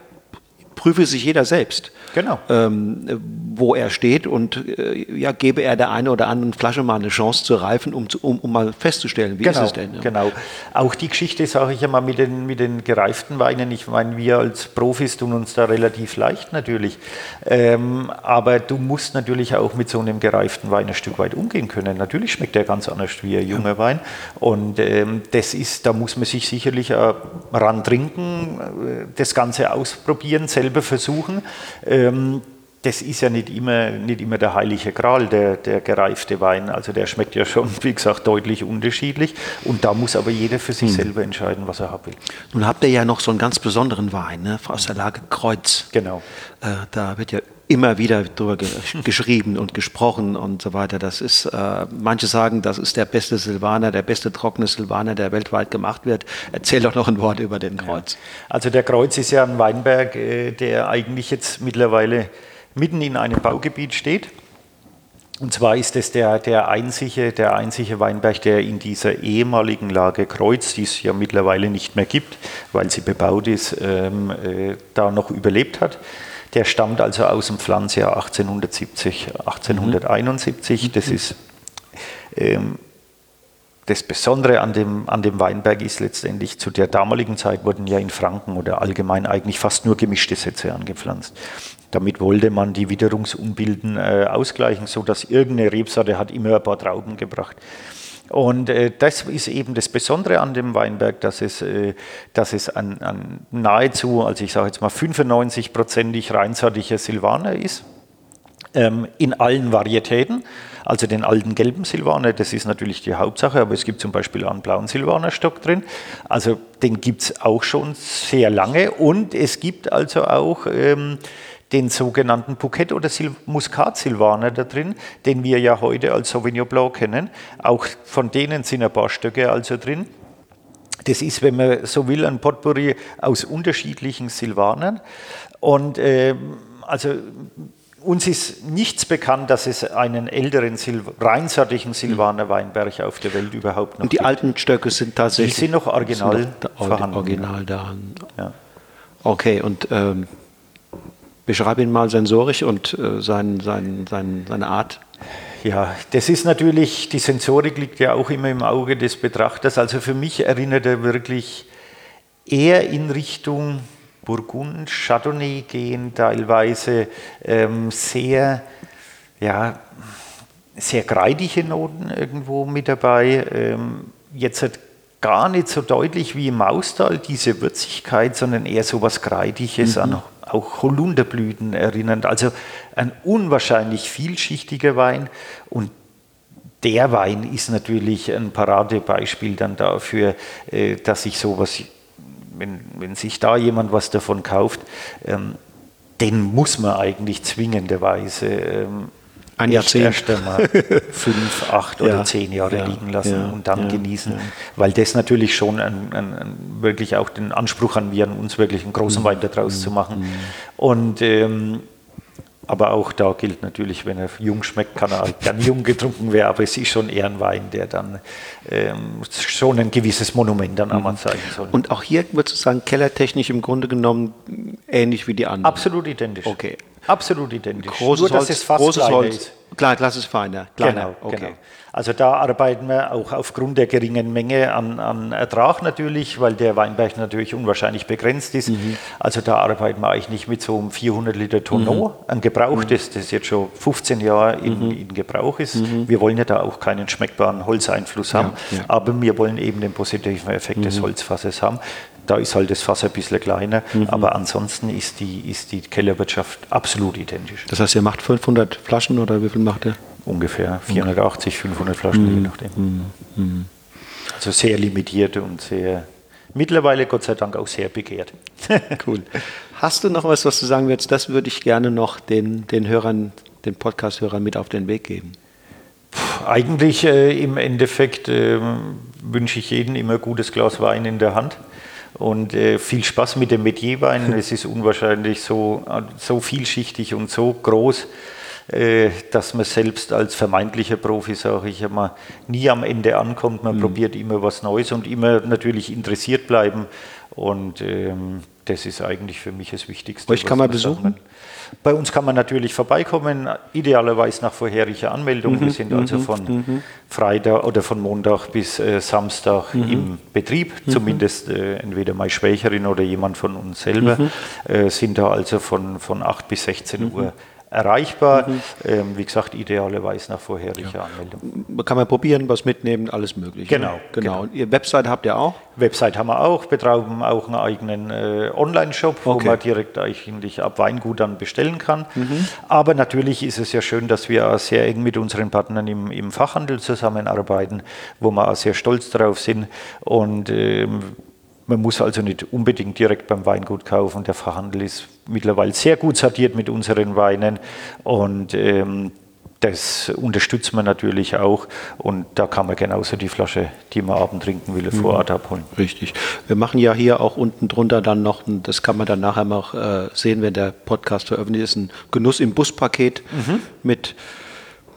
prüfe sich jeder selbst, genau. ähm, wo er steht und äh, ja, gebe er der einen oder anderen Flasche mal eine Chance zu reifen, um, um, um mal festzustellen, wie genau, ist es denn. Ja. Genau. Auch die Geschichte sage ich ja mal mit den, mit den gereiften Weinen. Ich meine, wir als Profis tun uns da relativ leicht natürlich. Ähm, aber du musst natürlich auch mit so einem gereiften Wein ein Stück weit umgehen können. Natürlich schmeckt der ganz anders wie ein junger ja. Wein. Und ähm, das ist, da muss man sich sicherlich äh, ran trinken, äh, das Ganze ausprobieren, selber selber versuchen. Ähm, das ist ja nicht immer, nicht immer der heilige Gral, der, der gereifte Wein. Also der schmeckt ja schon, wie gesagt, deutlich unterschiedlich. Und da muss aber jeder für sich hm. selber entscheiden, was er haben will. Nun habt ihr ja noch so einen ganz besonderen Wein ne? aus der Lage Kreuz. Genau. Äh, da wird ja immer wieder darüber ge geschrieben und gesprochen und so weiter. Das ist, äh, manche sagen, das ist der beste Silvaner, der beste trockene Silvaner, der weltweit gemacht wird. Erzähl doch noch ein Wort über den Kreuz. Ja. Also der Kreuz ist ja ein Weinberg, äh, der eigentlich jetzt mittlerweile mitten in einem Baugebiet steht. Und zwar ist es der, der, einzige, der einzige Weinberg, der in dieser ehemaligen Lage Kreuz, die es ja mittlerweile nicht mehr gibt, weil sie bebaut ist, ähm, äh, da noch überlebt hat. Der stammt also aus dem Pflanzjahr 1870, 1871. Mhm. Das ist ähm, das Besondere an dem, an dem Weinberg ist letztendlich, zu der damaligen Zeit wurden ja in Franken oder allgemein eigentlich fast nur gemischte Sätze angepflanzt. Damit wollte man die Witterungsumbilden äh, ausgleichen, sodass irgendeine Rebsorte hat immer ein paar Trauben gebracht. Und äh, das ist eben das Besondere an dem Weinberg, dass es, äh, dass es an, an nahezu, also ich sage jetzt mal 95-prozentig reinsortiger Silvaner ist, ähm, in allen Varietäten. Also den alten gelben Silvaner, das ist natürlich die Hauptsache, aber es gibt zum Beispiel einen blauen Silvanerstock drin. Also den gibt es auch schon sehr lange und es gibt also auch... Ähm, den sogenannten Bouquet oder Sil Muscat Silvaner da drin, den wir ja heute als Sauvignon Blanc kennen. Auch von denen sind ein paar Stöcke also drin. Das ist, wenn man so will, ein Potpourri aus unterschiedlichen Silvanern. Und äh, also uns ist nichts bekannt, dass es einen älteren Sil reinsortigen Silvaner Weinberg auf der Welt überhaupt noch Und die gibt. alten Stöcke sind tatsächlich. Die sind noch original sind noch vorhanden. Original da. Ja. Okay, und ähm, beschreib ihn mal sensorisch und äh, sein, sein, sein, seine Art. Ja, das ist natürlich, die Sensorik liegt ja auch immer im Auge des Betrachters. Also für mich erinnert er wirklich eher in Richtung Burgund, Chardonnay gehen, teilweise ähm, sehr, ja, sehr kreidige Noten irgendwo mit dabei. Ähm, jetzt hat gar nicht so deutlich wie im Maustal diese Würzigkeit, sondern eher so was Kreidiges Mhm. an auch Holunderblüten erinnernd. Also ein unwahrscheinlich vielschichtiger Wein und der Wein ist natürlich ein Paradebeispiel dann dafür, äh, dass sich sowas, wenn, wenn sich da jemand was davon kauft, ähm, den muss man eigentlich zwingenderweise ähm, Ein Jahrzehnt. erst einmal fünf, acht Ja, oder zehn Jahre ja, liegen lassen ja, und dann ja, genießen, ja. weil das natürlich schon ein, ein, ein, wirklich auch den Anspruch an wir, an uns wirklich einen Mhm. großen Wein daraus zu machen. Und ähm, aber auch da gilt natürlich, wenn er jung schmeckt, kann er gern jung getrunken werden, aber es ist schon eher ein Wein, der dann ähm, schon ein gewisses Monument dann einmal zeigen soll. Mhm. Und auch hier würdest du sagen, kellertechnisch im Grunde genommen ähnlich wie die anderen. Absolut identisch. Okay. Absolut identisch. Großes Nur, dass Holz, es fast großes Holz. ist. Klar, Glas ist feiner. Kleiner. Genau, okay. genau. Also da arbeiten wir auch aufgrund der geringen Menge an, an Ertrag natürlich, weil der Weinberg natürlich unwahrscheinlich begrenzt ist. Mhm. Also da arbeiten wir eigentlich nicht mit so einem 400 Liter Tonneau, Mhm. ein gebrauchtes, das jetzt schon 15 Jahre in, in Gebrauch ist. Wir wollen ja da auch keinen schmeckbaren Holzeinfluss haben, Mhm. ja. aber wir wollen eben den positiven Effekt des Holzfasses haben. Da ist halt das Fass ein bisschen kleiner, Mhm. aber ansonsten ist die, ist die Kellerwirtschaft absolut identisch. Das heißt, ihr macht 500 Flaschen oder wie viel macht ihr? Ungefähr 480, 500 Flaschen, Mhm. je nachdem. Also sehr limitiert und sehr, mittlerweile Gott sei Dank auch sehr begehrt. Cool. Hast du noch was, was du sagen willst? Das würde ich gerne noch den, den Hörern, den Podcast-Hörern mit auf den Weg geben. Eigentlich äh, im Endeffekt äh, wünsche ich jedem immer ein gutes Glas Wein in der Hand und äh, viel Spaß mit dem Metierwein. es ist unwahrscheinlich so, so vielschichtig und so groß, äh, dass man selbst als vermeintlicher Profi, sage ich immer, nie am Ende ankommt. Man probiert immer was Neues und immer natürlich interessiert bleiben. Und ähm, das ist eigentlich für mich das Wichtigste. Euch kann man besuchen? kann. Bei uns kann man natürlich vorbeikommen, idealerweise nach vorheriger Anmeldung. Mhm, Wir sind also von Freitag oder von Montag bis äh, Samstag Mhm. im Betrieb, zumindest äh, entweder meine Schwächerin oder jemand von uns selber, Mhm. äh, sind da also von, von 8 bis 16 Uhr erreichbar. Mhm. Ähm, wie gesagt, idealerweise nach vorheriger Anmeldung. Kann man probieren, was mitnehmen, alles mögliche. Genau, genau. genau. Und ihr Website habt ihr auch? Website haben wir auch, betreiben auch einen eigenen äh, Online-Shop, wo Okay. man direkt eigentlich ab Weingut dann bestellen kann. Aber natürlich ist es ja schön, dass wir auch sehr eng mit unseren Partnern im, im Fachhandel zusammenarbeiten, wo wir auch sehr stolz darauf sind. Und ähm, man muss also nicht unbedingt direkt beim Weingut kaufen. Der Fachhandel ist mittlerweile sehr gut sortiert mit unseren Weinen und ähm, das unterstützt man natürlich auch und da kann man genauso die Flasche, die man abend trinken will, vor Ort abholen. Richtig. Wir machen ja hier auch unten drunter dann noch, das kann man dann nachher noch äh, sehen, wenn der Podcast veröffentlicht ist, ein Genuss im Buspaket mit,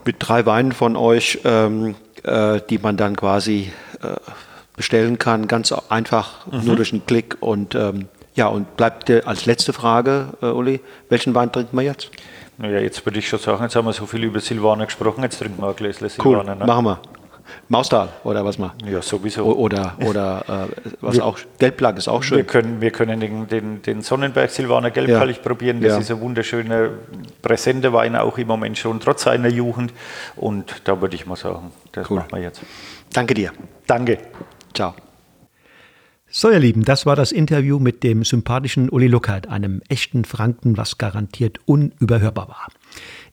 mit drei Weinen von euch, ähm, äh, die man dann quasi äh, bestellen kann. Ganz einfach, nur durch einen Klick. Und ähm, ja, und bleibt dir als letzte Frage, äh, Uli, welchen Wein trinken wir jetzt? Naja, jetzt würde ich schon sagen, jetzt haben wir so viel über Silvaner gesprochen, jetzt trinken wir ein Gläschen Cool, Silvaner. ne? machen wir. Maustal oder was mal? Ja, sowieso. O- Oder, oder äh, was auch, Gelblack ist auch Wir schön. können, wir können den, den, den Sonnenberg Silvaner Gelbkallig Ja. probieren. Das Ja. ist ein wunderschöner, präsenter Wein, auch im Moment schon, trotz seiner Jugend. Und da würde ich mal sagen, das Cool. machen wir jetzt. Danke dir. Danke. Ciao. So, ihr Lieben, das war das Interview mit dem sympathischen Uli Luckert, einem echten Franken, was garantiert unüberhörbar war.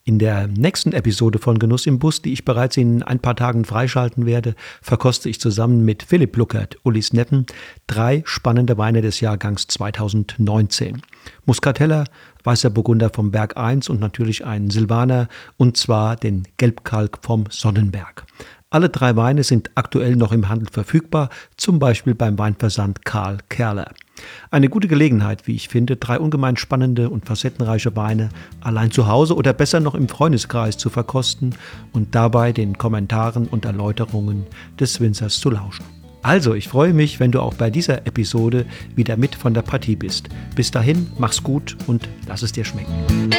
In der nächsten Episode von Genuss im Bus, die ich bereits in ein paar Tagen freischalten werde, verkoste ich zusammen mit Philipp Luckert, Ulis Neffen, drei spannende Weine des Jahrgangs 2019. Muscatella, Weißer Burgunder vom Berg 1 und natürlich einen Silvaner, und zwar den Gelbkalk vom Sonnenberg. Alle drei Weine sind aktuell noch im Handel verfügbar, zum Beispiel beim Weinversand Karl Kerler. Eine gute Gelegenheit, wie ich finde, drei ungemein spannende und facettenreiche Weine allein zu Hause oder besser noch im Freundeskreis zu verkosten und dabei den Kommentaren und Erläuterungen des Winzers zu lauschen. Also, ich freue mich, wenn du auch bei dieser Episode wieder mit von der Partie bist. Bis dahin, mach's gut und lass es dir schmecken.